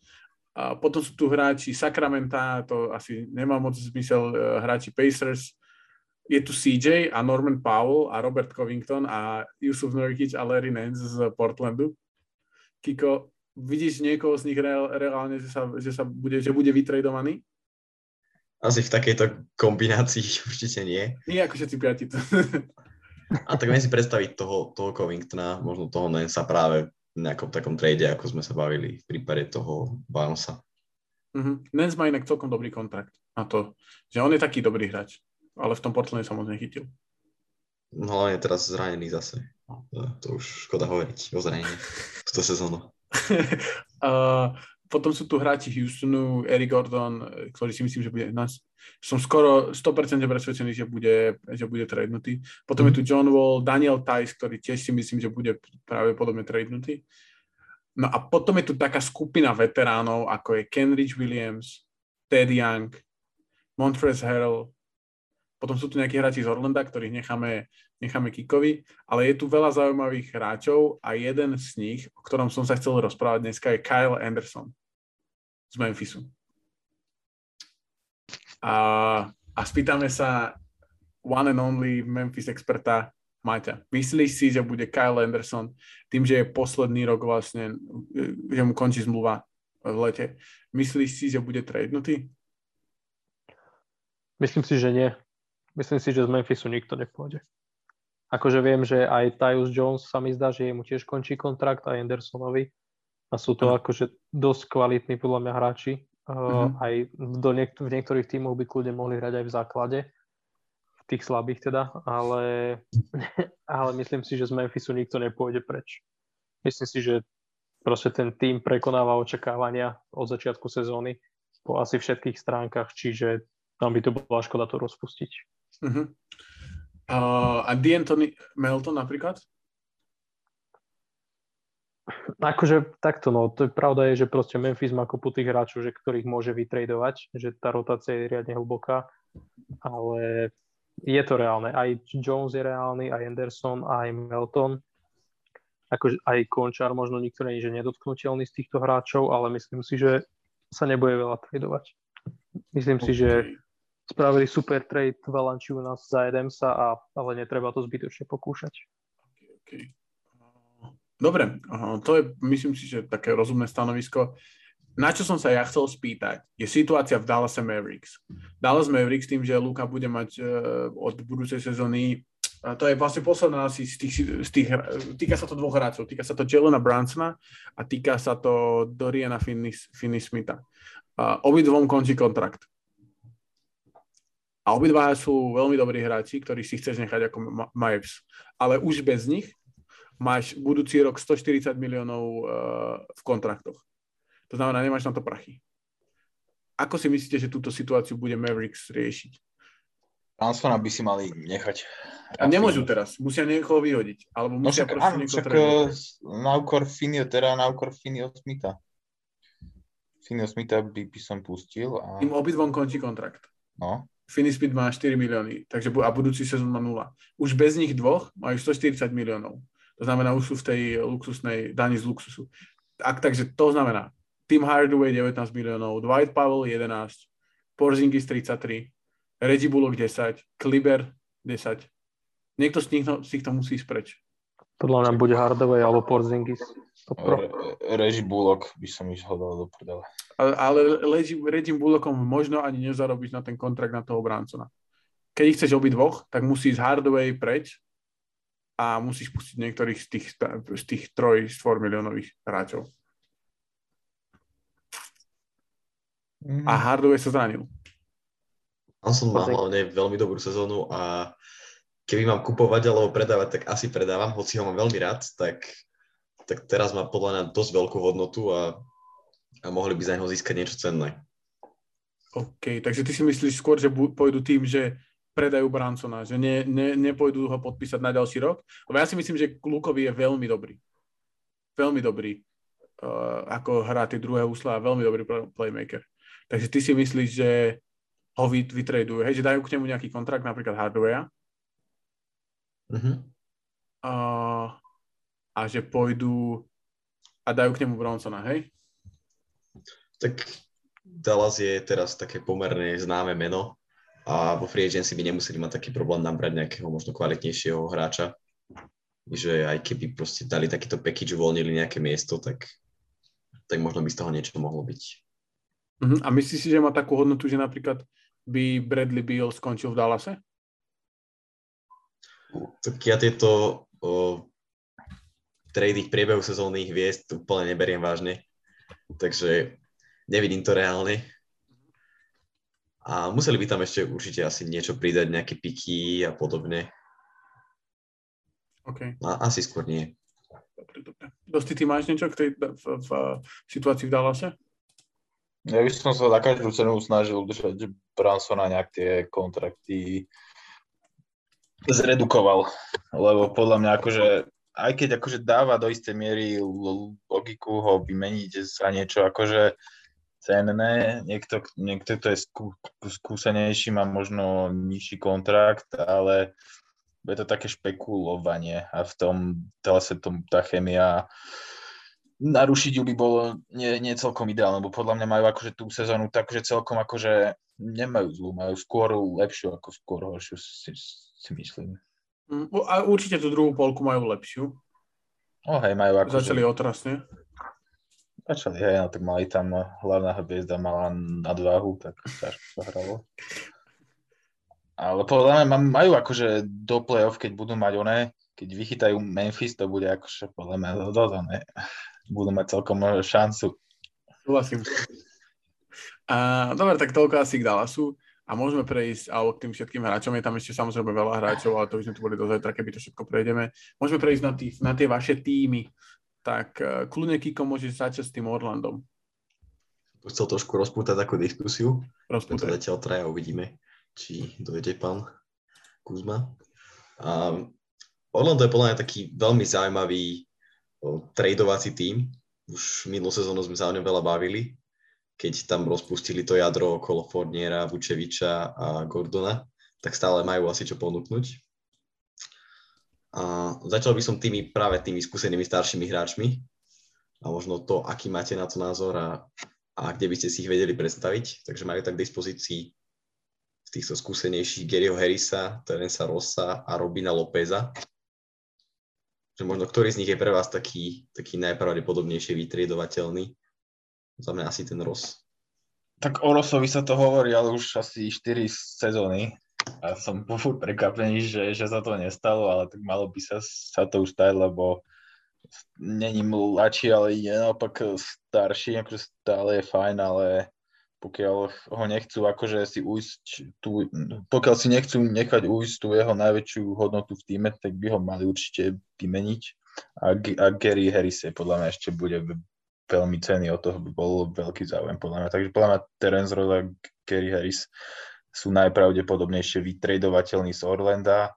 A: A potom sú tu hráči Sacramento, to asi nemá moc zmysel, uh, hráči Pacers, je tu CJ a Norman Powell a Robert Covington a Yusuf Nurkic a Larry Nance z Portlandu. Kiko, vidíš niekoho z nich reálne, že sa, že sa bude, že bude vytredovaný?
D: Asi v takejto kombinácii určite nie.
A: Nie ako všetci piati.
D: A tak viem si predstaviť toho, toho Covingtona, možno toho Nensa práve v nejakom takom trade, ako sme sa bavili v prípade toho Barnesa.
A: Mm-hmm. Nens má inak celkom dobrý kontrakt na to, že on je taký dobrý hráč, ale v tom Portlande sa moc nechytil.
D: No ale je teraz zranený zase. To už škoda hovoriť o zranení túto sezónu.
A: uh, potom sú tu hráči Houstonu, Eric Gordon, ktorý si myslím, že bude nás. Som skoro 100% presvedčený, že bude, že bude tradenutý. Potom mm. je tu John Wall, Daniel Tice, ktorý tiež si myslím, že bude práve podobne tradenutý. No a potom je tu taká skupina veteránov, ako je Kenrich Williams, Ted Young, Montrezl Harrell, potom sú tu nejakí hráči z Orlanda, ktorých necháme, necháme Kikovi, ale je tu veľa zaujímavých hráčov a jeden z nich, o ktorom som sa chcel rozprávať dneska, je Kyle Anderson z Memphisu. A, a spýtame sa one and only Memphis experta Maťa. Myslíš si, že bude Kyle Anderson tým, že je posledný rok vlastne, že mu končí zmluva v lete, myslíš si, že bude tradenutý?
B: Myslím si, že nie. Myslím si, že z Memphisu nikto nepôjde. Akože viem, že aj Tyus Jones sa mi zdá, že jemu tiež končí kontrakt a Andersonovi. A sú to akože dosť kvalitní podľa mňa hráči. Uh, uh-huh. Aj do niek- v niektorých tímoch by kľudne mohli hrať aj v základe. V tých slabých teda. Ale, ale myslím si, že z Memphisu nikto nepôjde preč. Myslím si, že proste ten tým prekonáva očakávania od začiatku sezóny po asi všetkých stránkach, čiže tam by to bola škoda to rozpustiť.
A: Uh-huh. Uh, a D'Antoni Melton napríklad?
B: Akože takto, no, to pravda je, že proste Memphis má kopu tých hráčov, že ktorých môže vytradovať, že tá rotácia je riadne hlboká, ale je to reálne. Aj Jones je reálny, aj Anderson, aj Melton. Akože aj Končar možno nikto nie je nedotknutelný z týchto hráčov, ale myslím si, že sa nebude veľa tradovať. Myslím okay. si, že spravili super trade nás za Edemsa, a, ale netreba to zbytočne pokúšať.
A: Dobre, to je, myslím si, že také rozumné stanovisko. Na čo som sa ja chcel spýtať, je situácia v Dallas Mavericks. Dallas Mavericks tým, že Luka bude mať uh, od budúcej sezóny, to je vlastne posledná asi z tých, z tých, týka sa to dvoch hráčov, týka sa to Jelena Bransona a týka sa to Doriana Finney-Smitha. Obidvom končí kontrakt. A obidva sú veľmi dobrí hráči, ktorí si chceš nechať ako Mavs. Ale už bez nich máš budúci rok 140 miliónov uh, v kontraktoch. To znamená, nemáš na to prachy. Ako si myslíte, že túto situáciu bude Mavericks riešiť?
C: Ansona by si mali nechať.
A: A nemôžu teraz, musia niekoho vyhodiť. Alebo no musia no však, áno, však
C: eh, na úkor Finio, teda na úkor Finio Smitha. Finio Smitha by, by som pustil. A...
A: Tým obidvom končí kontrakt.
C: No.
A: Smith má 4 milióny, takže a budúci sezón má 0. Už bez nich dvoch majú 140 miliónov. To znamená, už sú v tej luxusnej dani z luxusu. Ak, takže to znamená, Tim Hardaway 19 miliónov, Dwight Powell 11, Porzingis 33, Reggie Bullock 10, Kliber 10. Niekto z, nich, z týchto musí ísť preč.
B: Podľa mňa bude Hardaway alebo Porzingis.
C: Re, Reggie Bullock by som ich hodal do prdele.
A: Ale, ale Reggie, Bullockom možno ani nezarobíš na ten kontrakt na toho Bransona. Keď ich chceš obi dvoch, tak musí ísť Hardaway preč a musíš pustiť niektorých z tých, z tých troj, 4 miliónových hráčov. Mm. A Hardaway sa zranil.
D: som má hlavne veľmi dobrú sezónu a keby mám kupovať alebo predávať, tak asi predávam, hoci ho mám veľmi rád, tak, tak teraz má podľa mňa dosť veľkú hodnotu a, a mohli by za neho získať niečo cenné.
A: OK, takže ty si myslíš skôr, že pôjdu tým, že predajú Bransona, že ne, ne, nepôjdu ho podpísať na ďalší rok. Lebo ja si myslím, že Lukovi je veľmi dobrý. Veľmi dobrý. Uh, ako hrá tie druhé úsla a veľmi dobrý playmaker. Takže ty si myslíš, že ho vy, vytradujú, hej, že dajú k nemu nejaký kontrakt, napríklad Hardware.
D: Uh-huh.
A: Uh, a že pôjdu a dajú k nemu Bronsona, hej?
D: Tak Dallas je teraz také pomerne známe meno a vo free agency by nemuseli mať taký problém nabrať nejakého možno kvalitnejšieho hráča, že aj keby proste dali takýto package, uvoľnili nejaké miesto, tak, tak možno by z toho niečo mohlo byť.
A: Uh-huh. A myslíš si, že má takú hodnotu, že napríklad by Bradley Beal skončil v Dallase?
D: Tak ja tieto o, trady v priebehu sezónnych hviezd úplne neberiem vážne. Takže nevidím to reálne. A museli by tam ešte určite asi niečo pridať, nejaké piky a podobne.
A: Okay.
D: A, asi skôr nie.
A: Dobre, dobre. Dosti, ty máš niečo k tej v, v, v situácii v Dallase?
C: Ja by som sa na každú cenu snažil držať Bransona nejak tie kontrakty zredukoval, lebo podľa mňa akože aj keď akože dáva do istej miery logiku ho vymeniť za niečo akože cenné, niekto, niekto kto je skú, skúsenejší, má možno nižší kontrakt, ale je to také špekulovanie a v tom telese tom, tá chemia narušiť ju by bolo nie, nie celkom ideálne, lebo podľa mňa majú akože tú sezónu takže celkom akože nemajú zlú, majú skôr lepšiu ako skôr horšiu, si, myslím.
A: Mm, a určite tú druhú polku majú lepšiu.
C: O hej, majú ako...
A: Začali otrasne.
C: Začali, hej, no tak mali tam eh, hlavná hviezda mala nadváhu, tak ťažko sa hralo. Ale podľa mňa majú akože do play-off, keď budú mať oné, keď vychytajú Memphis, to bude akože podľa mňa dodané. Budú mať celkom eh, šancu.
A: Súhlasím. A, dobre, tak toľko asi k Dallasu a môžeme prejsť alebo k tým všetkým hráčom. Je tam ešte samozrejme veľa hráčov, ale to by sme tu boli do zajtra, keby to všetko prejdeme. Môžeme prejsť na, tý, na tie vaše týmy tak uh, kľudne Kiko môžeš začať s tým Orlandom.
D: Chcel trošku rozpútať takú diskusiu.
A: Rozpútať.
D: Zatiaľ traja uvidíme, či dojde pán Kuzma. Um, Orlando je podľa mňa taký veľmi zaujímavý tradovací tím. Už minulú sezónu sme sa o ňom veľa bavili, keď tam rozpustili to jadro okolo Forniera, Vučeviča a Gordona, tak stále majú asi čo ponúknuť. A začal by som tými práve tými skúsenými staršími hráčmi a možno to, aký máte na to názor a, a kde by ste si ich vedeli predstaviť. Takže majú tak k dispozícii z týchto skúsenejších Garyho Harrisa, Terensa Rossa a Robina Lópeza. Že možno ktorý z nich je pre vás taký, taký najpravdepodobnejšie vytriedovateľný? Za mňa asi ten Ross.
C: Tak o Rossovi sa to hovorí, ale už asi 4 sezóny a som furt prekvapený, že, že sa to nestalo, ale tak malo by sa, sa to už stať, lebo není mladší, ale je naopak starší, akože stále je fajn, ale pokiaľ ho nechcú akože si ujsť tú, pokiaľ si nechcú nechať ujsť tú jeho najväčšiu hodnotu v týme, tak by ho mali určite vymeniť. A, a Gary Harris je podľa mňa ešte bude veľmi cený, o toho by bol veľký záujem podľa mňa. Takže podľa mňa Terence Ross a Gary Harris sú najpravdepodobnejšie vytradovateľní z Orlanda.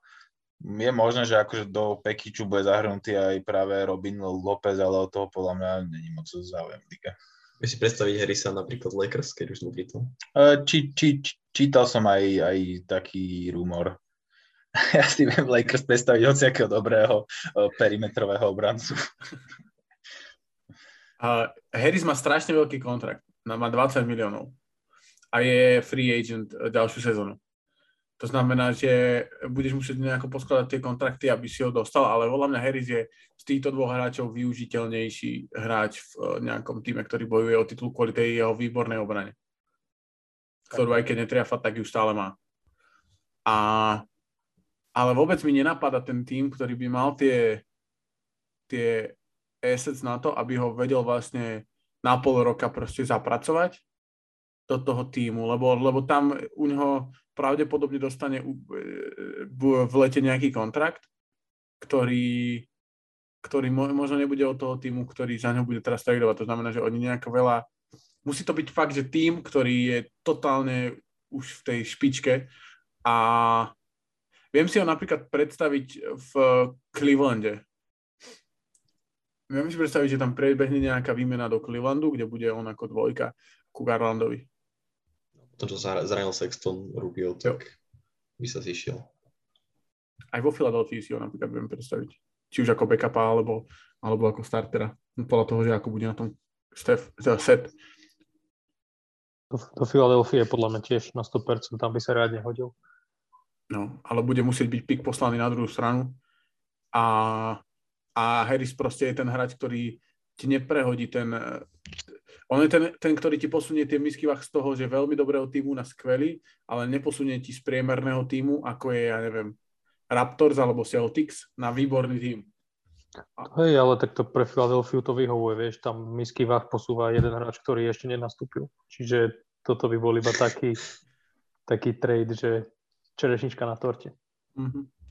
C: Je možné, že akože do Pekiču bude zahrnutý aj práve Robin Lopez, ale o toho podľa mňa není moc záujem v lige.
D: Vieš si predstaviť Harrisa napríklad Lakers, keď už sme pri tom?
C: Či, či, či, čítal som aj, aj taký rumor. Ja si viem Lakers predstaviť hociakého dobrého perimetrového obrancu.
A: Uh, Harris má strašne veľký kontrakt. Má 20 miliónov a je free agent eh, ďalšiu sezónu. To znamená, že budeš musieť nejako poskladať tie kontrakty, aby si ho dostal, ale podľa mňa Harris je z týchto dvoch hráčov využiteľnejší hráč v eh, nejakom týme, ktorý bojuje o titul kvôli tej jeho výbornej obrane. Ktorú aj keď netriafa, tak ju stále má. A, ale vôbec mi nenapadá ten tým, ktorý by mal tie, tie assets na to, aby ho vedel vlastne na pol roka proste zapracovať do toho týmu, lebo, lebo tam u neho pravdepodobne dostane v lete nejaký kontrakt, ktorý, ktorý možno nebude od toho týmu, ktorý za ňo bude teraz tradovať. To znamená, že oni nejako veľa... Musí to byť fakt, že tým, ktorý je totálne už v tej špičke a viem si ho napríklad predstaviť v Clevelande. Viem si predstaviť, že tam prebehne nejaká výmena do Clevelandu, kde bude on ako dvojka ku Garlandovi
D: to, čo zranil Sexton Rubio, tak jo. by sa zišiel.
A: Aj vo Filadelfii si ho napríklad viem predstaviť. Či už ako backupa, alebo, alebo ako startera. Podľa toho, že ako bude na tom Steph, set.
B: Do, do Filadelfie podľa mňa tiež na 100%, tam by sa rád nehodil.
A: No, ale bude musieť byť pik poslaný na druhú stranu. A, a Harris proste je ten hráč, ktorý ti neprehodí ten, on je ten, ten, ktorý ti posunie tie misky z toho, že veľmi dobrého týmu na skvelý, ale neposunie ti z priemerného týmu, ako je, ja neviem, Raptors alebo Celtics, na výborný tým.
B: Hej, ale tak to pre Philadelphia to vyhovuje, vieš, tam misky váh posúva jeden hráč, ktorý ešte nenastúpil. Čiže toto by bol iba taký, taký trade, že čerešnička na torte.
A: Mm-hmm.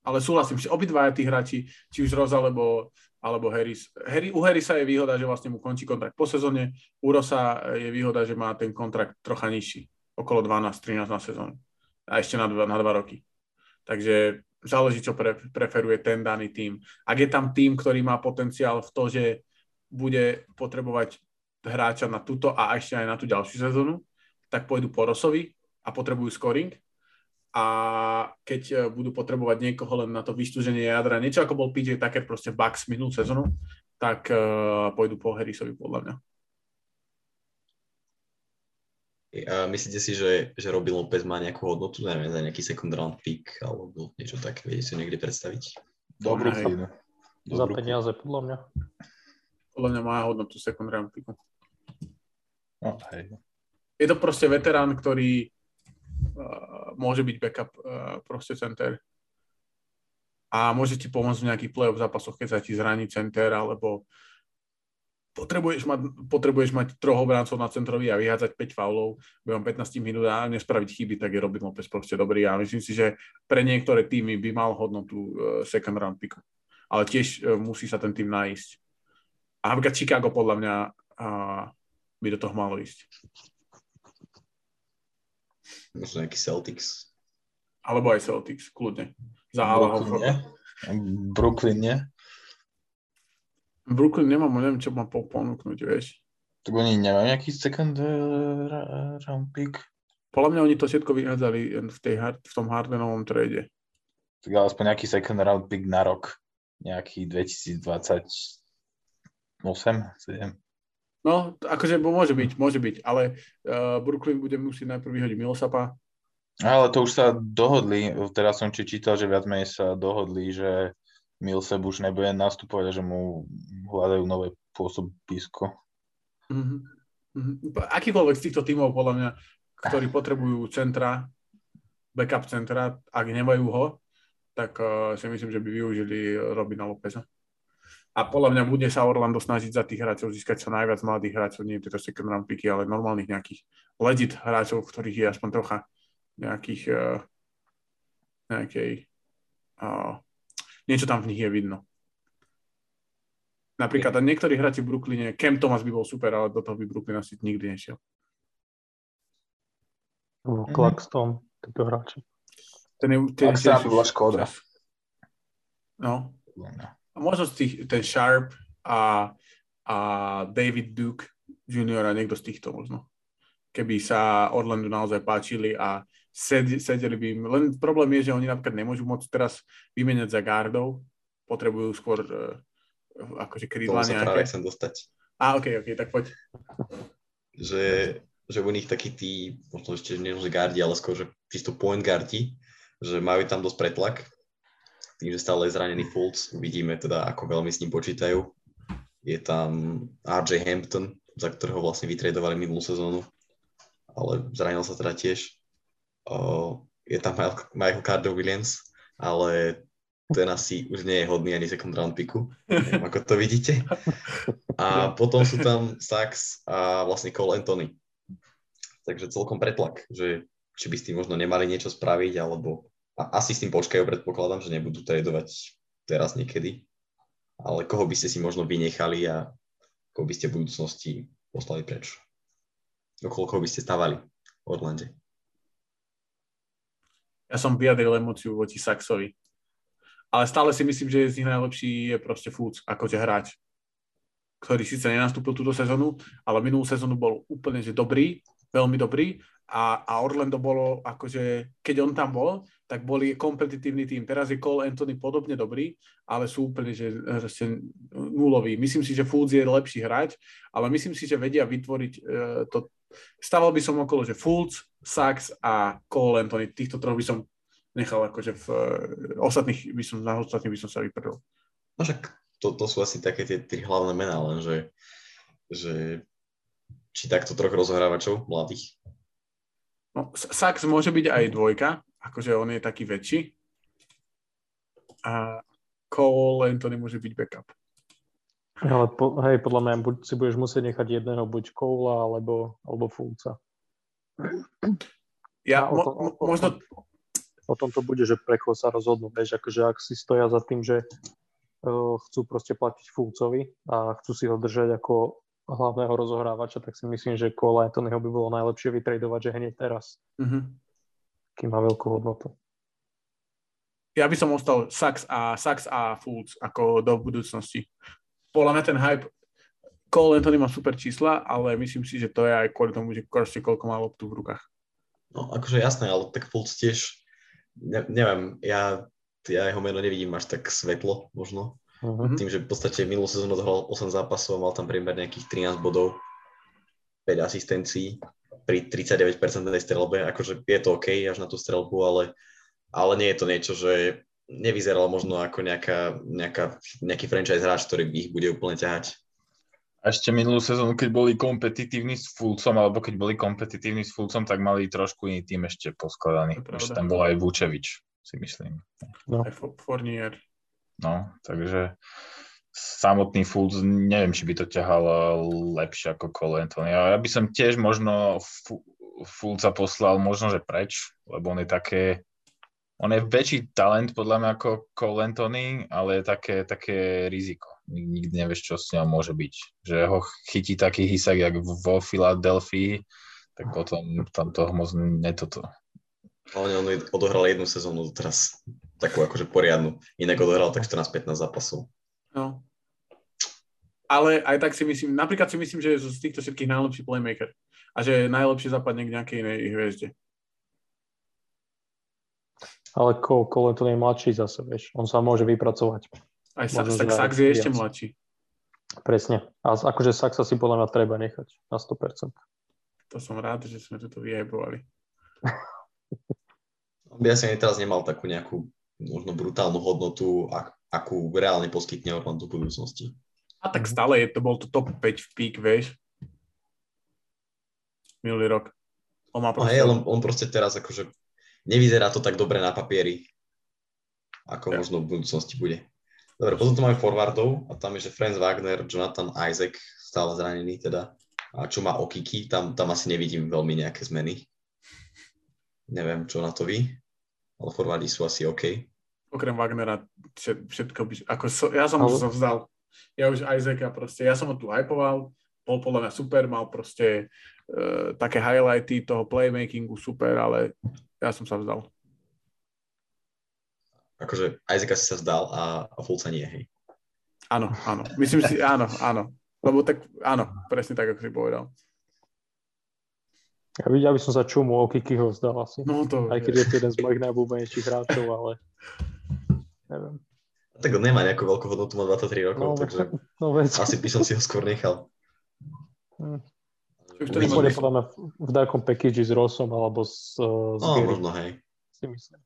A: Ale súhlasím, že obidvaja tí hráči, či už Roz alebo alebo Harris. Harry, u Harrisa je výhoda, že vlastne mu končí kontrakt po sezóne, u Rosa je výhoda, že má ten kontrakt trocha nižší, okolo 12-13 na sezónu a ešte na dva, na dva roky. Takže záleží, čo pre, preferuje ten daný tým. Ak je tam tým, ktorý má potenciál v to, že bude potrebovať hráča na túto a ešte aj na tú ďalšiu sezónu, tak pôjdu po Rosovi a potrebujú scoring a keď e, budú potrebovať niekoho len na to vystúženie jadra, niečo ako bol PJ Tucker proste Bucks minulú sezónu, tak uh, pôjdu po Harrisovi podľa mňa.
D: A myslíte si, že, že Robin Lopez má nejakú hodnotu, neviem, za nejaký second round pick alebo niečo také, viete si niekde predstaviť?
B: Dobrý za, za peniaze, podľa mňa.
A: Podľa mňa má hodnotu second round picku.
C: No, hej.
A: Je to proste veterán, ktorý môže byť backup uh, proste center. A môže ti pomôcť v nejakých play-off zápasoch, keď sa ti zraní center, alebo potrebuješ mať, potrebuješ mať troch obráncov na centrovi a vyhádzať 5 faulov behom 15 minút a nespraviť chyby, tak je Robin Lopez proste dobrý. A myslím si, že pre niektoré týmy by mal hodnotu uh, second round picku. Ale tiež musí sa ten tým nájsť. A napríklad Chicago podľa mňa uh, by do toho malo ísť.
D: Možno nejaký Celtics.
A: Alebo aj Celtics, kľudne. Za
C: Brooklyn, nie? Brooklyn, nie?
A: Brooklyn nemám, neviem, čo mám po- ponúknuť, vieš.
C: Tak oni nemajú nejaký second uh, ra- round pick?
A: Podľa mňa oni to všetko vyhádzali v, tej, hard- v tom Hardenovom trade.
C: Tak aspoň nejaký second round pick na rok. Nejaký 2028, 7.
A: No, akože môže byť, môže byť, ale uh, Brooklyn bude musieť najprv vyhodiť Millsapa.
C: Ale to už sa dohodli, teraz som či čítal, že viac menej sa dohodli, že Millsap už nebude nastupovať a že mu hľadajú nové pôsobisko.
A: Mhm. Mhm. Akýkoľvek z týchto tímov, podľa mňa, ktorí potrebujú centra, backup centra, ak nemajú ho, tak uh, si myslím, že by využili Robina Lopeza. A podľa mňa bude sa Orlando snažiť za tých hráčov získať čo najviac mladých hráčov, nie tieto second round picky, ale normálnych nejakých legit hráčov, ktorých je aspoň trocha nejakých uh, nejakej uh, niečo tam v nich je vidno. Napríklad a niektorí hráči v Brooklyne, Cam Thomas by bol super, ale do toho by Brooklyn asi nikdy nešiel.
C: Mhm.
B: Claxton, títo hráči.
A: Ten je, ten,
C: Ak sa nám bola škoda.
A: No, a možno z tých, ten Sharp a, a David Duke Junior a niekto z týchto možno. Keby sa Orlando naozaj páčili a sed, sedeli by im. Len problém je, že oni napríklad nemôžu môcť teraz vymeniať za gardov. Potrebujú skôr uh, akože krídla
D: sa práve
A: nejaké.
D: chcem dostať.
A: A, ok, ok, tak poď.
D: Že, že u nich takí tí, možno ešte nie že gardi, ale skôr, že čisto point gardi, že majú tam dosť pretlak. Tým, že stále je zranený Fultz, uvidíme teda, ako veľmi s ním počítajú. Je tam RJ Hampton, za ktorého vlastne vytredovali minulú sezónu, ale zranil sa teda tiež. O, je tam Michael- Carter Williams, ale ten asi už nie je hodný ani second round picku, neviem, ako to vidíte. A potom sú tam Sachs a vlastne Cole Anthony. Takže celkom pretlak, že či by s tým možno nemali niečo spraviť, alebo a asi s tým počkajú, predpokladám, že nebudú tradovať teraz niekedy. Ale koho by ste si možno vynechali a koho by ste v budúcnosti poslali preč? Okolo koho by ste stavali v Orlande?
A: Ja som vyjadril emóciu voči Saxovi. Ale stále si myslím, že z nich najlepší je proste Fultz, akože hráč, ktorý síce nenastúpil túto sezónu, ale minulú sezónu bol úplne že dobrý, veľmi dobrý a, a Orlando bolo akože, keď on tam bol, tak boli kompetitívny tým. Teraz je Cole Anthony podobne dobrý, ale sú úplne že, že nulový. Myslím si, že Fultz je lepší hráč, ale myslím si, že vedia vytvoriť uh, to. Stával by som okolo, že Fultz, Sachs a Cole Anthony, týchto troch by som nechal akože v uh, ostatných by som, na ostatných by som sa vyprdol.
D: No však to, to sú asi také tie tri hlavné mená, lenže že či takto troch rozhrávačov mladých.
A: No, Sachs môže byť aj dvojka, akože on je taký väčší. A Cole Anthony môže byť backup.
B: Ale po, hej, podľa mňa buď si budeš musieť nechať jedného, buď Koula, alebo, alebo Fulca.
A: Ja,
B: o tom-
A: mo, možno,
B: O tom to bude, že pre koho sa rozhodnú. Vieš, akože ak si stoja za tým, že uh, chcú proste platiť Fulcovi a chcú si ho držať ako hlavného rozohrávača, tak si myslím, že Cole Anthonyho by bolo najlepšie vytredovať, že hneď teraz,
A: uh-huh.
B: kým má veľkú hodnotu.
A: ja by som ostal Sachs a, Sachs a Fultz ako do budúcnosti. Podľa mňa ten hype Cole Anthony má super čísla, ale myslím si, že to je aj kvôli tomu, že proste koľko má loptu v rukách.
D: No akože jasné, ale tak Fultz tiež, ne, neviem, ja, ja jeho meno nevidím až tak svetlo možno.
B: Uh-huh.
D: Tým, že v podstate minulú sezónu dohral 8 zápasov, mal tam priemer nejakých 13 bodov, 5 asistencií pri 39% strelbe, akože je to OK až na tú strelbu, ale, ale nie je to niečo, že nevyzeral možno ako nejaká, nejaká, nejaký franchise hráč, ktorý ich bude úplne ťahať.
C: A ešte minulú sezónu, keď boli kompetitívni s Fulcom, alebo keď boli kompetitívni s Fulcom, tak mali trošku iný tým ešte poskladaný.
A: Pravda.
C: tam bol aj Vučevič, si myslím.
B: No.
A: Aj Fo- Fournier.
C: No, takže samotný Fulc, neviem, či by to ťahal lepšie ako Cole Anthony. Ja by som tiež možno Fu- Fulca poslal možno, že preč, lebo on je také, on je väčší talent podľa mňa ako Cole Anthony, ale je také, také riziko. Nik- Nikdy nevieš, čo s ňou môže byť. Že ho chytí taký hysak, jak vo Filadelfii, tak potom tam toho moc netoto.
D: Ale on odohral jednu sezónu teraz, takú akože poriadnu. Inak odohral tak 14-15 zápasov.
A: No. ale aj tak si myslím, napríklad si myslím, že je z týchto všetkých najlepší playmaker a že najlepšie zapadne k nejakej inej hviezde.
B: Ale Cole, Cole to je mladší zase, vieš. On sa môže vypracovať.
A: Aj sa,
B: Možno,
A: tak Sax je
B: viac.
A: ešte mladší.
B: Presne. A akože Saxa si podľa mňa treba nechať na 100%.
A: To som rád, že sme toto
D: by asi ani teraz nemal takú nejakú možno brutálnu hodnotu, ak, akú reálne poskytne Orlando v budúcnosti.
A: A tak stále je, to bol to top 5 v pík, vieš. Minulý rok. On má
D: No
A: proste...
D: hej, on, on proste teraz akože nevyzerá to tak dobre na papieri, ako
A: Ja.
D: možno v budúcnosti bude. Dobre, potom tu máme forwardov a tam je, že Franz Wagner, Jonathan Isaac, stále zranený teda. A čo má Okiki, tam, tam asi nevidím veľmi nejaké zmeny. Neviem, čo na to vy, ale forwardi sú asi OK.
A: Okrem Wagnera všet- všetko by... Ako so, ja som
B: Ale-
A: už vzdal. Ja už Isaaca proste, ja som ho tu hypoval, bol podľa mňa super, mal proste uh, také highlighty toho playmakingu super, ale ja som sa vzdal.
D: Akože Isaac asi sa vzdal a, a Fulca nie, hej.
A: Áno, áno. Myslím si, áno, áno. Lebo tak, áno, presne tak, ako si povedal.
B: Ja, by- ja by som sa čumu o Kikiho vzdal asi.
A: No to...
B: Aj keď je to jeden z mojich najobľúbenejších hráčov, ale neviem.
D: Tak on nemá nejakú veľkú hodnotu, má 23 rokov,
B: No,
D: takže
B: no vec.
D: asi by som si ho skôr nechal.
B: Hm. Bude podľa mňa v- nejakom package s Rossom alebo s, uh, s
D: No,
B: Gary,
D: možno, hej.
B: si myslím.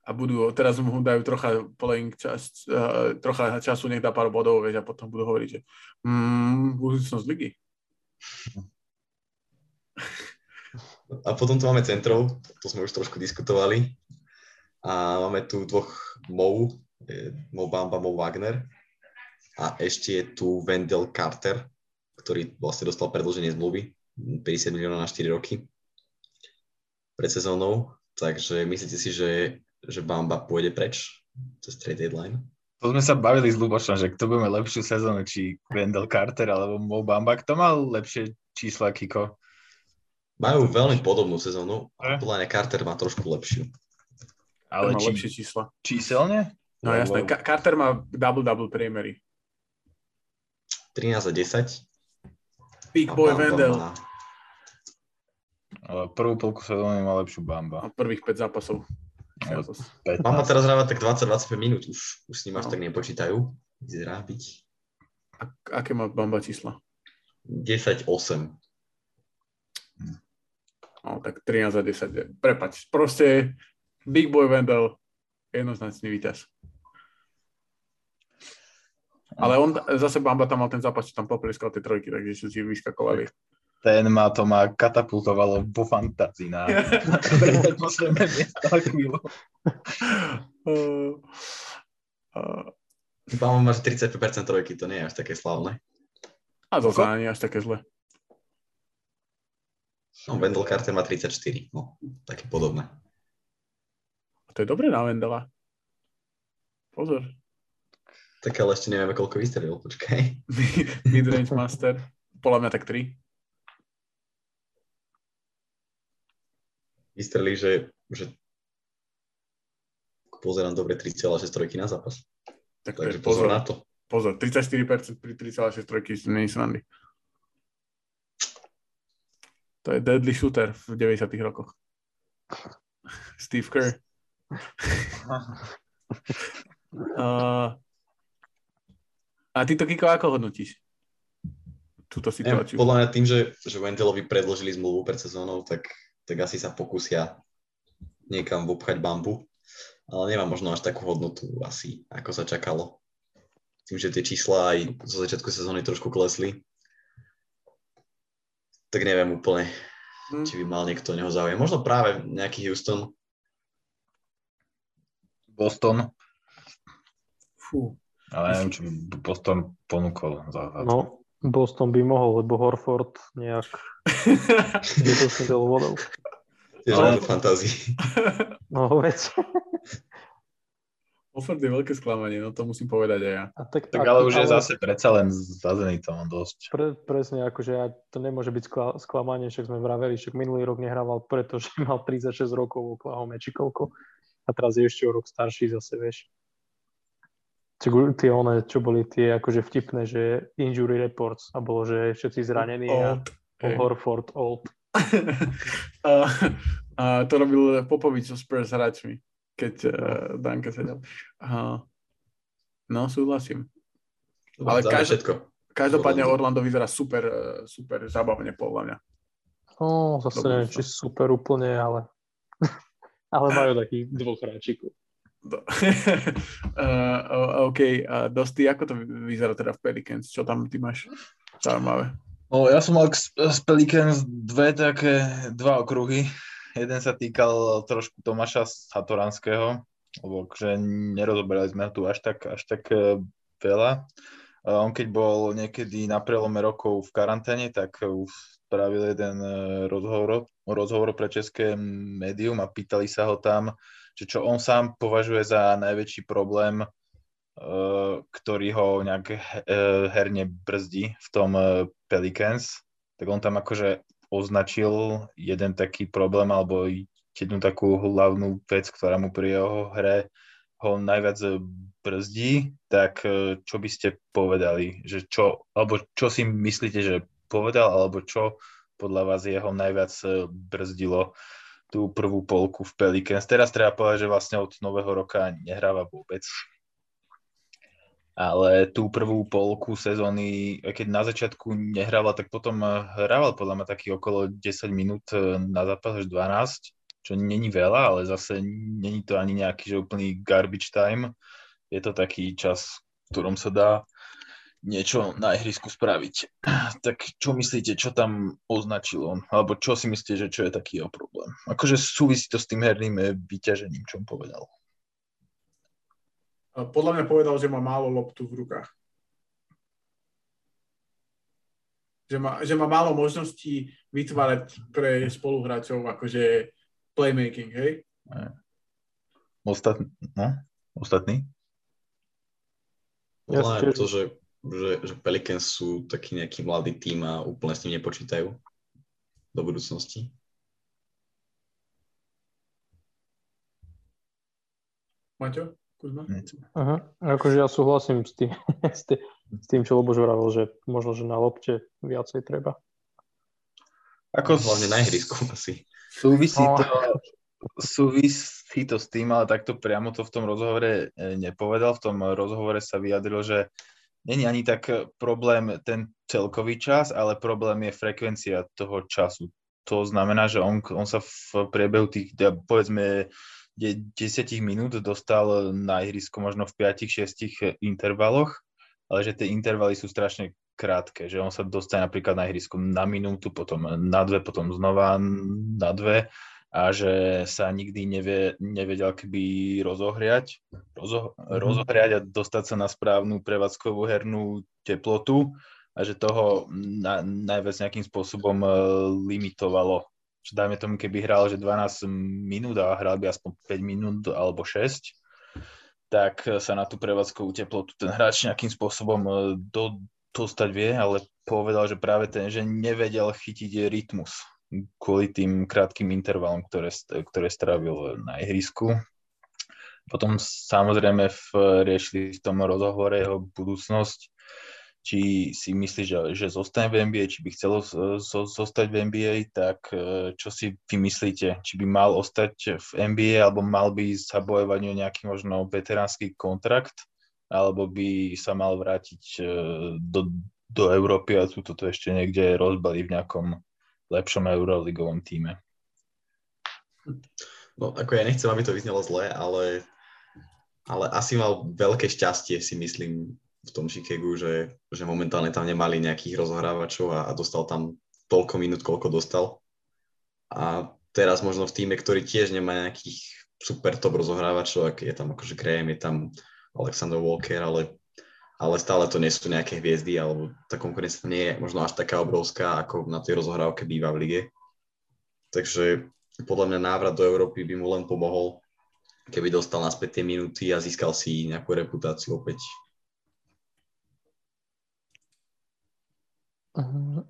A: a budú, teraz mu dajú trocha playing čas, uh, trocha času, nech dá pár bodov, vieš, a potom budú hovoriť, že mm, budúcnosť ligy.
D: A potom tu máme centrov, to sme už trošku diskutovali. A máme tu dvoch Mou, eh, Mo Bamba, Mo Wagner. A ešte je tu Wendell Carter, ktorý vlastne dostal predlženie zmluvy, 50 miliónov na 4 roky pred sezónou. Takže myslíte si, že, že Bamba pôjde preč cez trade deadline?
C: To sme sa bavili s Lubošom, že kto bude mať lepšiu sezónu, či Wendell Carter alebo Mo Bamba. Kto mal lepšie čísla, Kiko?
D: Majú veľmi podobnú sezónu, a podľa mňa Carter má trošku lepšiu.
C: Ale
A: má
C: či,
A: lepšie čísla.
C: číselne?
A: No
C: Lebo-
A: jasné, Ka- Carter má double-double priemery.
D: 13 a 10.
A: Big
D: a
A: boy
D: Bamba má-
C: Ale prvú polku sezóny má lepšiu Bamba.
A: A prvých 5 zápasov.
C: No, 15.
D: Mama teraz hráva tak 20-25 minút, už, už s ním až
A: No.
D: tak nepočítajú. Vyzerá byť
A: A- aké má Bamba čísla?
D: 10-8.
A: No, tak 13 za 10. Prepač, proste Big Boy Wendell jednoznačný víťaz. Ale on zase Bamba tam mal ten zápas, čo tam poplieskal tie trojky, takže si si vyskakovali.
C: Ten ma to ma katapultovalo vo fantázii na, posledné miesto na chvíľu.
A: Uh, uh,
D: Mama má že 35% trojky, to nie je až také slavné.
A: a zase ani až také zle.
D: No, Wendell Carter má 34, no, také podobné.
A: A to je dobré na Wendela. Pozor.
D: Tak ale ešte nevieme, koľko vystrelil, počkaj.
A: Midrange Master. Podľa mňa tak 3.
D: Vystrelil, že, že pozerám dobre 3,6 trojky na zápas.
A: Tak
D: Takže pozor
A: pozor.
D: na to.
A: Pozor, 34% pri 3,6 trojky nie je srandy. To je deadly shooter v 90 rokoch. Steve Kerr. Uh, a ty to, Kiko, ako hodnotíš? Túto
D: Neviem,
A: situáciu.
D: podľa mňa tým, že, že Wendellovi predložili zmluvu pred sezónou, tak, tak asi sa pokúsia niekam vopchať bambu. Ale nemá možno až takú hodnotu asi, ako sa čakalo. Tým, že tie čísla aj zo začiatku sezóny trošku klesli. Tak neviem úplne,
A: Hm.
D: či by mal niekto neho záujem. Možno práve nejaký Houston.
C: Boston.
A: Fú.
C: Ale neviem, čo by Boston ponúkol za
B: No, Boston by mohol, lebo Horford nejak nedosnedel vodou.
D: Tiež
C: Ale-
D: fantázii.
B: No, veď.
A: Offord je veľké sklamanie, no to musím povedať aj ja.
B: A tak,
C: Tak ale už je zase predsa len za Zenitom dosť.
B: Pre, presne, akože ja, to nemôže byť skla, sklamanie, však sme vraveli, však minulý rok nehrával, pretože mal 36 rokov v Oklahoma, či koľko. A teraz je ešte o rok starší zase, vieš. Čo, tie one, čo boli tie akože vtipné, že injury reports a bolo, že všetci zranení a
A: Old.
B: Hej. Horford old.
A: a, a to robil Popovič so Spurs hráčmi, keď uh, Danka sedel. A, no, súhlasím. Ale každý-
D: všetko.
A: Každopádne
D: Orlando.
A: Orlando vyzerá super, eh, super zabavne podľa mňa.
B: No, zase
A: Dobre,
B: neviem, či super úplne, ale ale majú takých dvoch hráčikov.
A: Do- uh, OK, uh, Dosti, ako to vyzerá teda v Pelicans? Čo tam ty máš zaujímavé?
C: No, ja som mal z Pelicans dve také, dva okruhy. Jeden sa týkal trošku Tomáša Satoranského, lebo že nerozoberali sme tu až tak, až tak eh, veľa. On keď bol niekedy na prelome rokov v karanténe, tak eh, spravil jeden eh, rozhovor, rozhovor pre české médium a pýtali sa ho tam, že čo on sám považuje za najväčší problém, ktorý ho nejak herne brzdí v tom Pelicans, tak on tam akože označil jeden taký problém alebo jednu takú hlavnú vec, ktorá mu pri jeho hre ho najviac brzdí, tak eh, čo by ste povedali, že čo, alebo čo si myslíte, že povedal, alebo čo podľa vás jeho najviac eh, brzdilo tú prvú polku v Pelicans. Teraz treba povedať, že vlastne od nového roka nehráva vôbec. Ale tú prvú polku sezóny, keď na začiatku nehrával, tak potom eh, hrával podľa mňa taký okolo 10 minút eh, na zápas až 12, čo není veľa, ale zase není to ani nejaký že úplný garbage time. Je to taký čas, v ktorom sa dá niečo na ihrisku spraviť. Tak čo myslíte, čo tam označil on? Alebo čo si myslíte, že čo je taký jeho problém? Akože súvisí to s tým herným eh, vyťažením, čo on povedal.
A: Podľa mňa povedal, že má málo loptu v rukách. Že má, že má málo možností vytvárať pre spoluhráčov akože playmaking, hej?
C: Ostatní? No? Ostatní?
B: Ja
D: Podľa mňa to, že, že, že Pelicans sú taký nejaký mladý tým a úplne s ním nepočítajú do budúcnosti.
A: Maťo? Kuzma?
B: Aha. Akože ja súhlasím s tým, s tým, s tým čo Lobož hovoril, že možno, že na lopte viacej treba.
C: Ako
D: Hlavne na ihrisku asi.
C: Súvisí
B: No.
C: to, súvisí to s tým, ale takto priamo to v tom rozhovore e, nepovedal. V tom rozhovore sa vyjadril, že není ani tak problém ten celkový čas, ale problém je frekvencia toho času. To znamená, že on, on sa v priebehu tých, povedzme, 10 minút dostal na ihrisko možno v 5-6 intervaloch, ale že tie intervaly sú strašne krátke, že on sa dostane napríklad na ihrisko na minútu, potom na dve, potom znova na dve a že sa nikdy nevie, nevedel keby rozohriať, rozo, rozohriať a dostať sa na správnu prevádzkovú hernú teplotu a že toho na, najviac nejakým spôsobom eh, limitovalo. Že dajme tomu, keby hral, že 12 minút a hral by aspoň 5 minút alebo 6, tak sa na tú prevádzkovú teplotu ten hráč nejakým spôsobom eh, do, dostať vie, ale povedal, že práve ten, že nevedel chytiť rytmus kvôli tým krátkým intervalom, ktoré, ktoré strávil na ihrisku. Potom samozrejme v, riešili v tom rozhovore jeho budúcnosť, či si myslí, že, že zostane v NBA, či by chcelo zo- zostať v NBA, tak eh, čo si vy myslíte? Či by mal ostať v NBA, alebo mal by sa bojovať o nejaký možno veteránsky kontrakt, alebo by sa mal vrátiť eh, do, do Európy a tu toto ešte niekde rozbali v nejakom lepšom euroligovom týme.
D: No ako ja nechcem, aby to vyznelo zle, ale, ale asi mal veľké šťastie, si myslím, v tom Chicagu, že, že momentálne tam nemali nejakých rozohrávačov a, a dostal tam toľko minút, koľko dostal. A teraz možno v týme, ktorý tiež nemá nejakých super top rozohrávačov, ak je tam akože Graham, je tam Alexander Walker, ale, ale stále to nie sú nejaké hviezdy, alebo tá konkurencia nie je možno až taká obrovská, ako na tej rozohrávke býva v lige. Takže podľa mňa návrat do Európy by mu len pomohol, keby dostal naspäť tie minúty a získal si nejakú reputáciu opäť.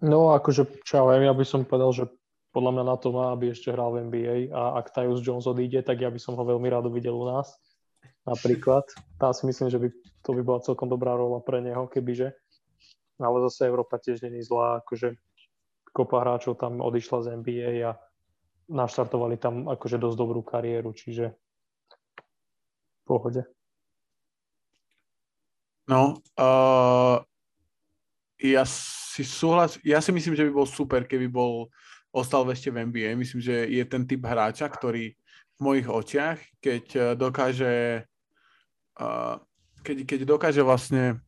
B: No akože, čo ja viem, ja by som povedal, že podľa mňa na to má, aby ešte hral v NBA a ak Tyus Jones odíde, tak ja by som ho veľmi rád videl u nás. napríklad. Tam si myslím, že by, to by bola celkom dobrá rola pre neho, kebyže. Ale zase Európa tiež není zlá, akože kopa hráčov tam odišla z NBA a naštartovali tam akože dosť dobrú kariéru, čiže v pohode.
A: No, uh, ja si súhlas, ja si myslím, že by bol super, keby bol ostal ešte v NBA. Myslím, že je ten typ hráča, ktorý v mojich očiach, keď eh, dokáže uh, keď, keď dokáže vlastne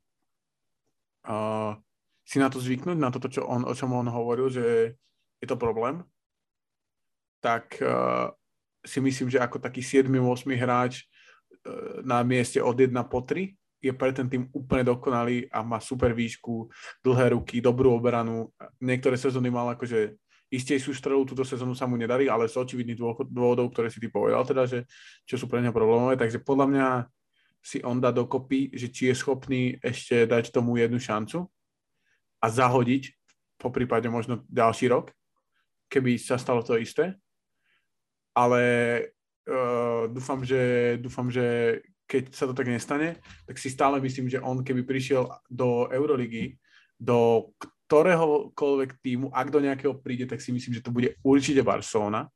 A: uh, si na to zvyknúť, na toto, čo on, o čom on hovoril, že je to problém, tak uh, si myslím, že ako taký 7-8 hráč uh, na mieste od 1 po 3 je pre ten tým úplne dokonalý a má super výšku, dlhé ruky, dobrú obranu. Niektoré sezóny mal akože istejšiu strelu, túto sezónu sa mu nedarí, ale z očividných dôvodov, ktoré si ty povedal, teda, že čo sú pre neho problémové. Takže podľa mňa si on dá dokopy, že či je schopný ešte dať tomu jednu šancu a zahodiť po prípade možno ďalší rok, keby sa stalo to isté. Ale uh, dúfam, že, dúfam, že keď sa to tak nestane, tak si stále myslím, že on keby prišiel do Euroligy, do ktoréhokoľvek týmu, ak do nejakého príde, tak si myslím, že to bude určite Barcelona.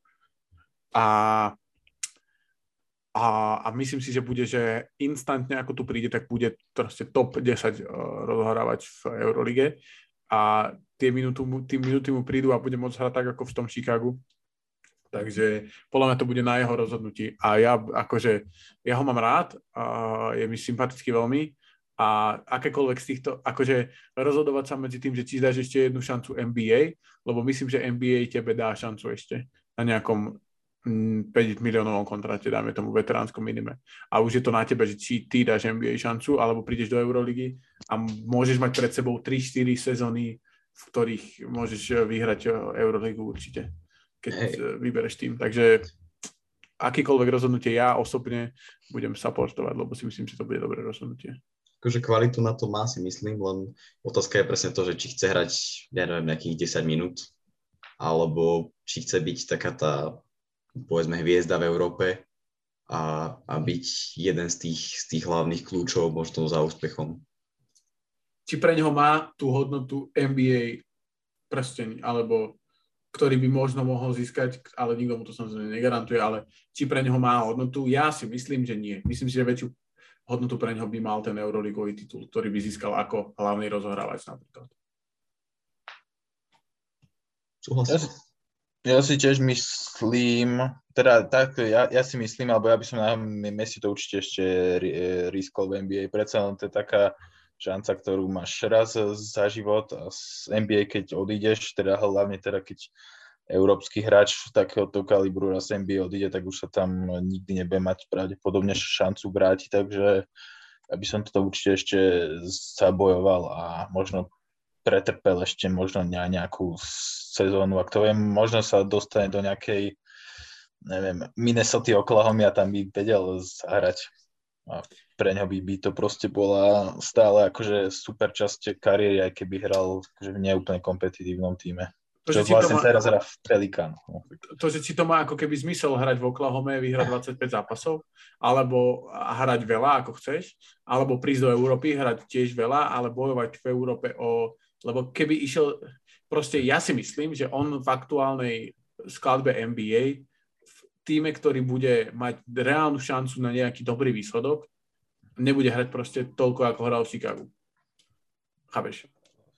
A: A, a, a myslím si, že bude, že instantne ako tu príde, tak bude proste top 10 uh, rozhrávať v Eurolige a tie minúty, tí minúty mu prídu a bude môcť hrať tak ako v tom Chicagu Takže podľa mňa to bude na jeho rozhodnutí. A ja akože, ja ho mám rád, a je mi sympatický veľmi a akékoľvek z týchto, akože rozhodovať sa medzi tým, že či dáš ešte jednu šancu NBA, lebo myslím, že NBA tebe dá šancu ešte na nejakom 5 mm, miliónovom kontrakte, dáme tomu veteránskom minime. A už je to na tebe, že či ty dáš NBA šancu, alebo prídeš do Euroligy a môžeš mať pred sebou 3-4 sezóny, v ktorých môžeš vyhrať Euroligu určite keď Hej. E, vybereš tým. Takže akýkoľvek rozhodnutie ja osobne budem supportovať, lebo si myslím, že to bude dobré rozhodnutie.
D: Akože kvalitu na to má si myslím, len otázka je presne to, že či chce hrať, ja neviem, nejakých 10 minút, alebo či chce byť taká tá, povedzme, hviezda v Európe a, a byť jeden z tých, z tých hlavných kľúčov možno za úspechom.
A: Či pre neho má tú hodnotu NBA prsteň, alebo ktorý by možno mohol získať, ale nikto mu to samozrejme negarantuje, ale či pre neho má hodnotu, ja si myslím, že nie. Myslím si, že väčšiu hodnotu pre neho by mal ten Euroligový titul, ktorý by získal ako hlavný rozohrávač napríklad.
C: Ja, ja si tiež myslím, teda tak, ja, ja si myslím, alebo ja by som na Messi to určite ešte riskol v NBA. Predsa len to je taká šanca, ktorú máš raz za život a z NBA, keď odídeš, teda hlavne teda keď európsky hráč takéhoto kalibru raz NBA odíde, tak už sa tam nikdy nebude mať pravdepodobne šancu vrátiť, takže aby som to určite ešte zabojoval a možno pretrpel ešte možno nejakú sezónu, ak to viem, možno sa dostane do nejakej neviem, Minnesota, Oklahoma tam by vedel zahrať. A pre ňo by, by to proste bola stále akože super časť kariéry, aj keby hral akože v neúplne kompetitívnom týme. To, čo vlastne má, teraz hrá v Pelikán.
A: To, že či to má ako keby zmysel hrať v Oklahoma, vyhrať 25 zápasov, alebo hrať veľa, ako chceš, alebo prísť do Európy, hrať tiež veľa, ale bojovať v Európe o... Lebo keby išiel... Proste ja si myslím, že on v aktuálnej skladbe NBA týme, ktorý bude mať reálnu šancu na nejaký dobrý výsledok, nebude hrať proste toľko, ako hral v Chicagu. Chápeš?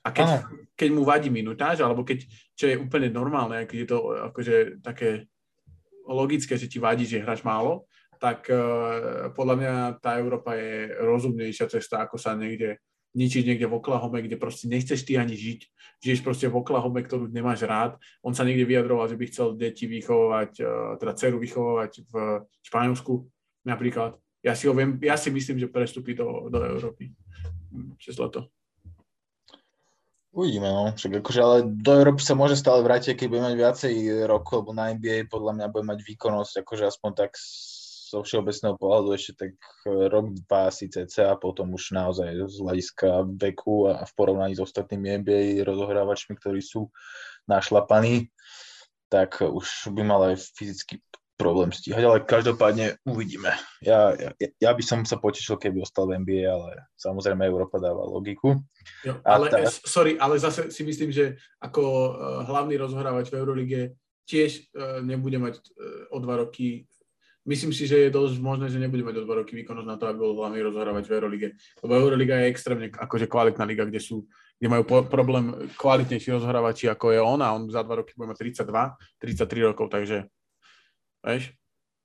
A: A keď, keď mu vadí minutáž, alebo keď, čo je úplne normálne, keď je to akože také logické, že ti vadí, že hráš málo, tak uh, podľa mňa tá Európa je rozumnejšia cesta, ako sa niekde ničiť niekde v Oklahome, kde proste nechceš ty ani žiť. Žiješ proste v Oklahome, ktorú nemáš rád. On sa niekde vyjadroval, že by chcel deti vychovávať, uh, teda dceru vychovávať v Španielsku napríklad ja si ho viem, ja si myslím, že prestúpi do, do Európy cez leto.
C: Uvidíme, no. Však akože, ale do Európy sa môže stále vrátiť, keď bude mať viacej rokov, lebo na NBA podľa mňa bude mať výkonnosť, akože aspoň tak zo všeobecného pohľadu ešte tak rok, dva asi cca a potom už naozaj z hľadiska veku a v porovnaní s ostatnými NBA rozohrávačmi, ktorí sú našlapaní, tak už by mal aj fyzicky problém stíhať, ale každopádne uvidíme. Ja, ja, ja by som sa potešil, keby ostal v NBA, ale samozrejme Európa dáva logiku.
A: Jo, ale, tá... sorry, ale zase si myslím, že ako uh, hlavný rozhrávač v Eurolige tiež uh, nebude mať o dva roky myslím si, že je dosť možné, že nebude mať o dva roky výkonnosť na to, aby bol hlavný rozhrávač v Eurolige. Lebo Euroliga je extrémne akože kvalitná liga, kde sú kde majú po, problém kvalitnejší rozhrávači ako je on a on za dva roky bude mať 32, 33 rokov, takže vieš?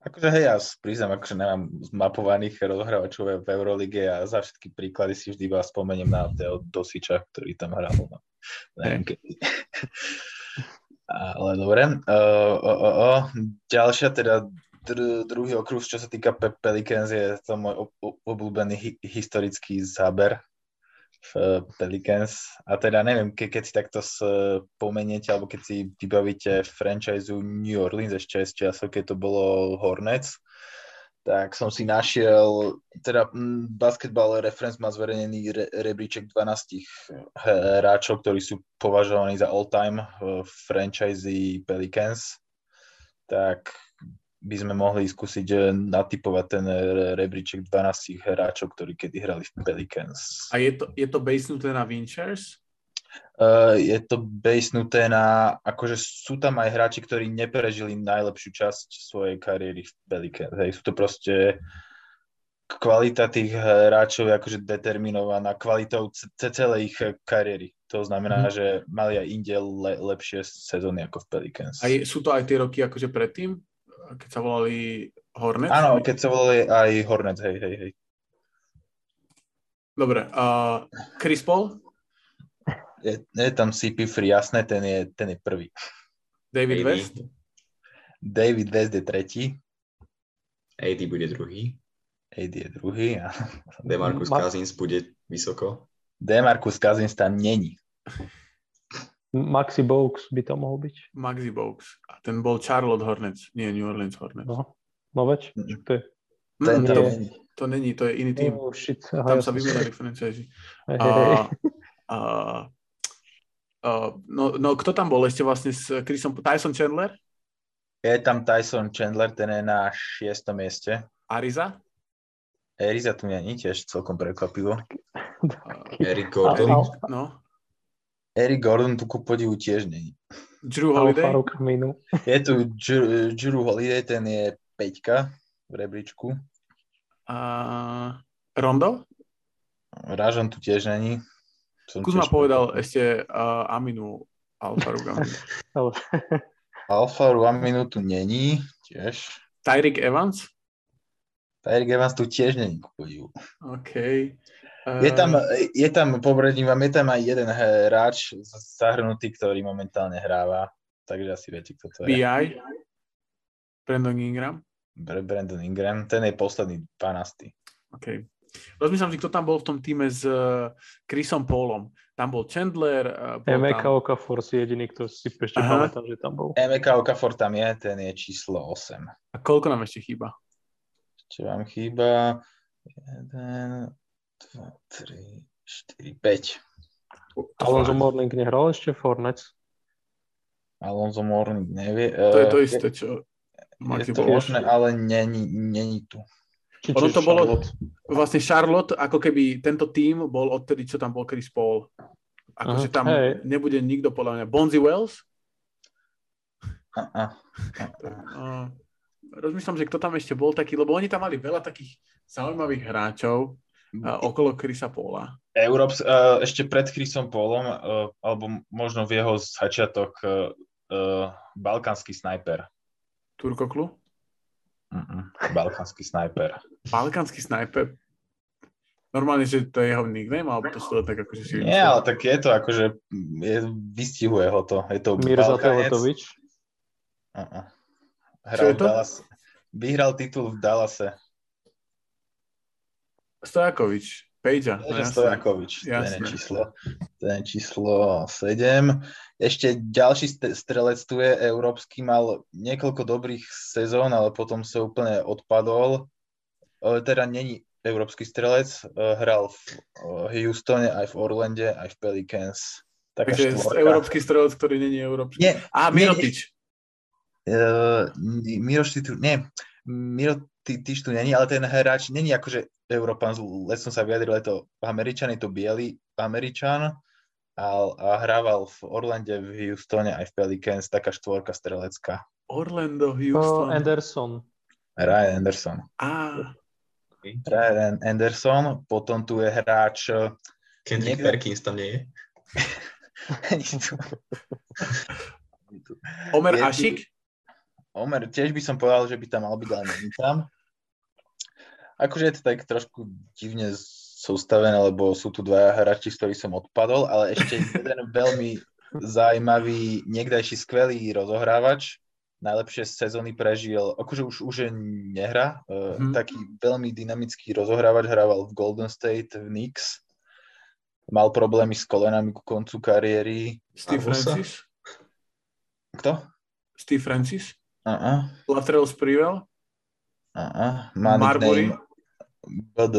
C: Akože hej, ja priznám, akože nemám zmapovaných rozhrávačov v Eurolige a za všetky príklady si vždy iba spomeniem na Teo Dosiča, ktorý tam hral. No. Neviem, kedy. Ale dobre. Uh, uh, uh, uh. Ďalšia teda dr- druhý okruh, čo sa týka Pe- Pelicans, je to môj obľúbený hi- historický záber v eh, Pelicans. A teda neviem, ke- keď si takto spomeniete, alebo keď si vybavíte franchise New Orleans ešte z časov, keď to bolo Hornets, tak som si našiel, teda Basketball Reference má zverejnený re, rebríček 12 hráčov, ktorí sú považovaní za all-time v franchise Pelicans. Tak by sme mohli skúsiť natypovať ten rebríček 12 hráčov, ktorí kedy hrali v Pelicans.
A: A je to, je to basenuté na Vinchers?
C: Uh, je to basenuté na, akože sú tam aj hráči, ktorí neprežili najlepšiu časť svojej kariéry v Pelicans. Hej, sú to proste kvalita tých hráčov je akože determinovaná kvalitou celej ich kariéry. To znamená, mm. že mali aj inde le, lepšie sezóny ako v Pelicans.
A: A je, sú to aj tie roky akože predtým? Keď sa volali Hornets?
C: Áno, keď sa volali aj Hornets, hej, hej, hej.
A: Dobre, uh, Chris Paul?
C: Je, je tam CP3, jasné, ten je, ten je prvý.
A: David AD. West?
C: David West je tretí.
D: AD bude druhý.
C: AD je druhý. A...
D: Demarcus Ma... Cousins bude vysoko.
C: Demarcus Cousins tam není.
B: Maxi Bogues by to mohol byť.
A: Maxi Bogues. A ten bol Charlotte Hornets, nie New Orleans Hornets.
B: No, no veď, čo to je?
C: Ten
A: to, není. to není, to je iný tým.
B: Oh, shit.
A: Aha, Tam ja sa vymenali franchise. Hey, hey, a, a, no, no, kto tam bol ešte vlastne s Chrisom? Tyson Chandler?
C: Je tam Tyson Chandler, ten je na šiestom mieste.
A: Ariza?
C: Ariza tu není, tiež celkom prekvapivo.
D: Eric Gordon.
A: No.
C: Eric Gordon tu ku podivu tiež není.
A: Drew Holiday?
C: Je tu Drew, Drew Holiday, ten je peťka v rebríčku.
A: A Rondo?
C: Ražon tu tiež není.
A: Som Kuzma povedal ešte uh, Aminu Alfaru Aminu.
C: Alfaru Aminu tu není tiež.
A: Tyreek Evans?
C: Tyreek Evans tu tiež není ku podivu.
A: OK.
C: Je tam, je tam, pobredím vám, je tam aj jeden hráč zahrnutý, ktorý momentálne hráva, takže asi viete, kto to
A: je. BI? Brandon Ingram?
C: Brandon Ingram, ten je posledný 12.
A: OK. Rozmýšľam si, kto tam bol v tom týme s uh, Chrisom Paulom. Tam bol Chandler. Uh, bol
B: Emeka tam... Okafor si jediný, kto si ešte Aha. pamätám, že tam bol.
C: Emeka Okafor tam je, ten je číslo 8.
A: A koľko nám ešte chýba?
C: Čo vám chýba? Jeden, 2, 3, 4, 5.
B: Alonso Morning nehral ešte Fornec?
C: Alonso Morning nevie.
A: To je to eh, isté, čo...
C: Je to možné, ale není, není tu.
A: Či, ono to bolo, vlastne Charlotte, ako keby tento tým bol odtedy, čo tam bol Chris Paul. Akože tam hey. nebude nikto podľa mňa. Bonzi Wells? Uh, rozmýšľam, že kto tam ešte bol taký, lebo oni tam mali veľa takých zaujímavých hráčov, okolo Chrisa Paula.
C: Európs, uh, ešte pred Chrisom Paulom, uh, alebo možno v jeho začiatok, uh, balkánsky snajper.
A: Turkoklu?
C: Balkánsky snajper.
A: balkánsky snajper? Normálne, že to je jeho nickname, alebo to sú tak akože si...
C: Nie, ale tak je to akože, je, vystihuje ho to. Je to
B: Mirza Teletovič?
C: Uh-uh. Hral v Dallas, vyhral titul v Dallase.
A: Stojakovič, Pejďa.
C: No, Stojakovič, ten číslo, ten číslo 7. Ešte ďalší strelec tu je európsky, mal niekoľko dobrých sezón, ale potom sa úplne odpadol. Teda není európsky strelec, hral v Houstone, aj v Orlande, aj v Pelicans.
A: Takže európsky strelec, ktorý není európsky.
C: Nie,
A: A Mirotič.
C: Uh, Miroš, ty tu, nie, Miro, ty, ty tu není, ale ten hráč není akože Európan, let som sa vyjadril, je to Američan, je to biely Američan a, a hrával v Orlande, v Houstone aj v Pelicans, taká štvorka strelecká.
A: Orlando, Houston.
B: Oh, Anderson.
C: Ryan Anderson.
A: Á,
C: Ryan Anderson, potom tu je hráč
D: Kendrick
C: Niekto-
D: Perkins tam nie je.
A: Omer
C: Je tu-
A: Ašik?
C: Omer, tiež by som povedal, že by tam mal byť, ale není tam. Akože je to tak trošku divne sústavené, lebo sú tu dvaja hráči, z ktorých som odpadol, ale ešte jeden veľmi zaujímavý, niekdajší skvelý rozohrávač, najlepšie sezóny prežil, akože už, už nehra,
A: Mhm.
C: taký veľmi dynamický rozohrávač, hrával v Golden State, v Knicks, mal problémy s kolenami ku koncu kariéry.
A: Steve? Francis?
C: Kto?
A: Steve Francis?
C: Uh-uh,
A: Latrell Sprewell?
C: Uh-uh. Má
A: Marbury?
C: nickname BD.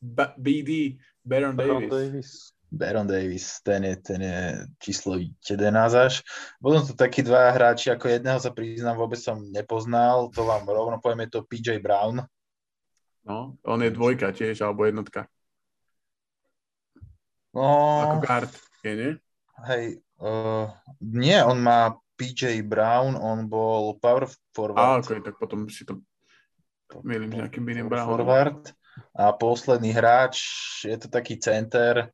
A: Ba- BD? Baron
B: Baron
A: Davis?
B: Davis.
C: Baron Davis, ten je, ten je číslo 11 až. Potom tu takí dva hráči, ako jedného sa priznám, vôbec som nepoznal, to vám rovno poviem, je to PJ Brown.
A: No, on je dvojka tiež, alebo jednotka.
C: No,
A: Ako guard. Je, nie?
C: hej, uh, nie, on má PJ Brown, on bol power
A: Á,
C: forward.
A: ok, tak potom si to milím s nejakým iným
C: forward. A posledný hráč, je to taký center,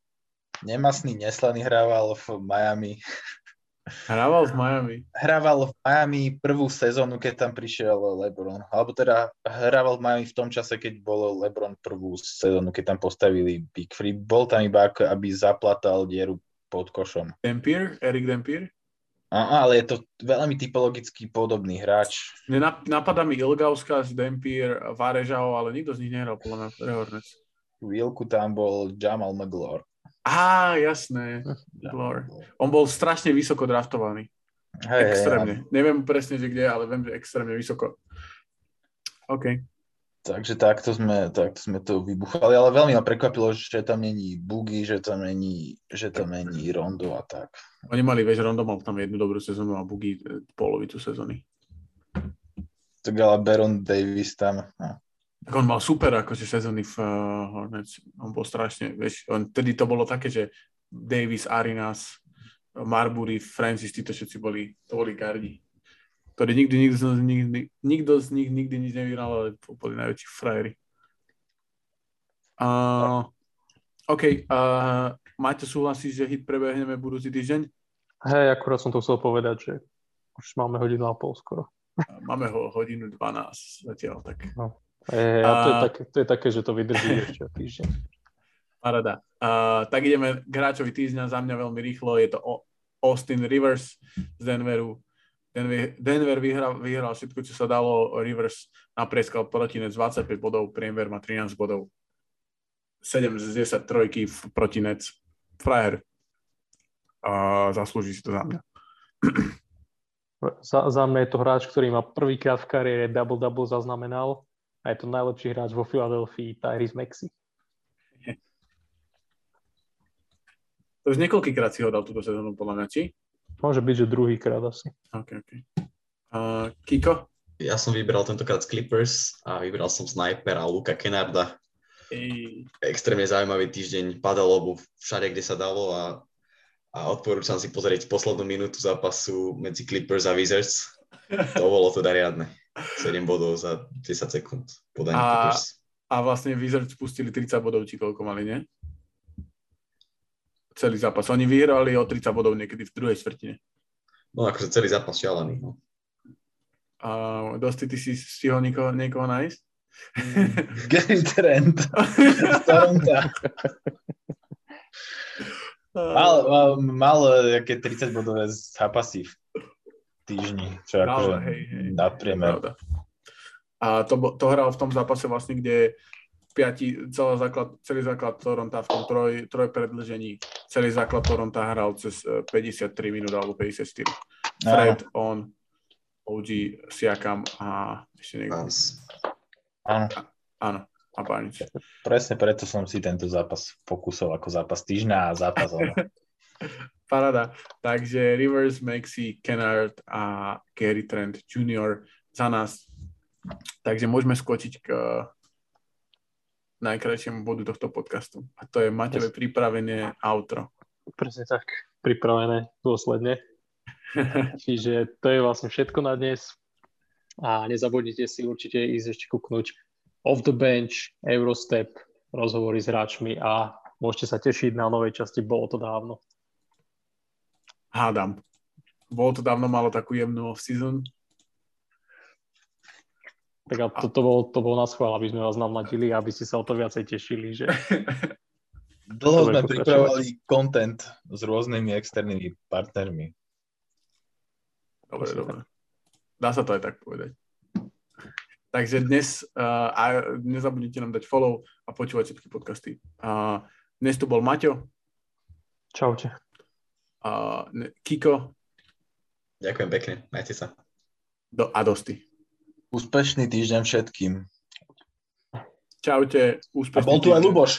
C: nemasný, neslaný, hrával v Miami.
A: Hrával v Miami.
C: hrával v Miami prvú sezónu, keď tam prišiel LeBron. Alebo teda hrával v Miami v tom čase, keď bol LeBron prvú sezónu, keď tam postavili Big Free. Bol tam iba aby zaplatal dieru pod košom.
A: Dampier? Erik Dampier?
C: Á, ale je to veľmi typologicky podobný hráč.
A: Napadá mi Ilgauskas, Dampier, Varežao, ale nikto z nich nehral podľa mňa pre Hornets.
C: Chvíľku tam bol Jamal McGlure.
A: Á, jasné. Glor. On bol strašne vysoko draftovaný.
C: Hej, hej,
A: Extrémne. Neviem presne, že kde, ale viem, že extrémne vysoko. OK.
C: Takže takto sme, takto sme to vybuchali, ale veľmi ma prekvapilo, že tam není Boogie, že tam není, že tam není Rondo a tak.
A: Oni mali, vieš, Rondo mal tam jednu dobrú sezónu a Boogie e, polovicu sezóny.
C: Tak ale Baron Davis tam, no.
A: Tak on mal super akože sezóny v uh, Hornets. On bol strašne, vieš, on, tedy to bolo také, že Davis, Arinas, Marbury, Francis, títo všetci boli, to boli gardi. Ktorí nikdy, nikdy, nikdy, nikto z nich nikdy nič nevyhral, ale boli najväčší frajeri. Uh, OK, uh, Maťo súhlasí, že hit prebehneme budúci týždeň?
B: Hej, akurát som to chcel povedať, že už máme hodinu a pol skoro.
A: Máme ho hodinu 12 zatiaľ, tak
B: Hej, a to je, také, to je také, že to vydrží ešte týždeň.
A: Parada. Uh, tak ideme k hráčovi týždňa, za mňa veľmi rýchlo, je to Austin Rivers z Denveru. Denver, Denver vyhral, vyhral všetko, čo sa dalo. Rivers napreskal protinec 25 bodov, priemer má 13 bodov. 7 z 10 trojky v protinec. Frajer. Uh, zaslúži si to za mňa.
B: Za, za mňa je to hráč, ktorý má prvýkrát v kariére double-double zaznamenal a je to najlepší hráč vo Filadelfii, Tyrese Maxey.
A: To už niekoľkýkrát si ho dal túto sezónu, podľa mňa, či?
B: Môže byť, že druhýkrát asi.
A: OK, OK. Uh, Kiko?
D: Ja som vybral tentokrát z Clippers a vybral som snajpera Luka Kennarda.
A: Ej,
D: Extrémne zaujímavý týždeň, padal lobu všade, kde sa dalo a, a odporúčam si pozrieť poslednú minútu zápasu medzi Clippers a Wizards. To bolo teda riadne. 7 bodov za 10 sekúnd podanie
A: A-
D: Clippers.
A: A vlastne Wizards spustili 30 bodov, či koľko mali, nie? Celý zápas. Oni vyhrali o 30 bodov niekedy v druhej štvrtine.
D: No akože celý zápas šialený. No.
A: A dosti, ty si stihol niekoho, niekoho nájsť?
C: Gary Trent. Toronto. Mal, mal, mal nejaké 30 bodové zápasy v týždni, čo je akože
A: hej, hej.
C: nadpriemer.
A: Pravda. A to, to hral v tom zápase vlastne, kde piati, celý základ, celý základ Toronta v tom troj, troj predlžení, celý základ Toronta hral cez eh, 53 minút alebo 54. Fred, on, OG, Siakam a ešte niekto.
C: Áno,
A: Áno, a Barnes.
C: presne preto som si tento zápas pokusol ako zápas týždňa a zápas.
A: Parada. Takže Rivers, Maxi, Kennard a Gary Trent Jr. za nás. Takže môžeme skočiť k najkrajšiemu bodu tohto podcastu. A to je Matele pripravené outro.
B: Presne tak, pripravené dôsledne. Čiže to je vlastne všetko na dnes. A nezabudnite si určite ísť ešte kúknuť off the bench, Eurostep, rozhovory s hráčmi a môžete sa tešiť na novej časti Bolo to dávno.
A: Hádam. Bolo to dávno malo takú jemnú off-season.
B: Tak a to, to, bol, to bol na schvál, aby sme vás namladili, aby ste sa o to viacej tešili. Že...
C: Dlho sme pripravovali content s rôznymi externými partnermi.
A: Dobre, dobre. Dá sa to aj tak povedať. Takže dnes, uh, a nezabudnite nám dať follow a počúvať všetky podcasty. Uh, dnes tu bol Maťo.
B: Čaute.
A: Uh, Kiko.
D: Ďakujem pekne, majte sa.
A: Do, a dosti.
C: Úspešný týždeň všetkým.
A: Čaute. Úspešný
C: a bol tu aj Luboš.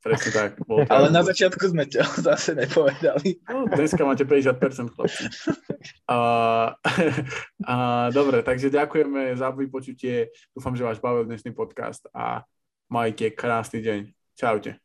A: Presne tak. Bol
C: Ale na začiatku sme to zase nepovedali.
A: No, dneska máte 50% chlapci. Uh, uh, dobre, takže ďakujeme za vypočutie. Dúfam, že vás bavil dnešný podcast a majte krásny deň. Čaute.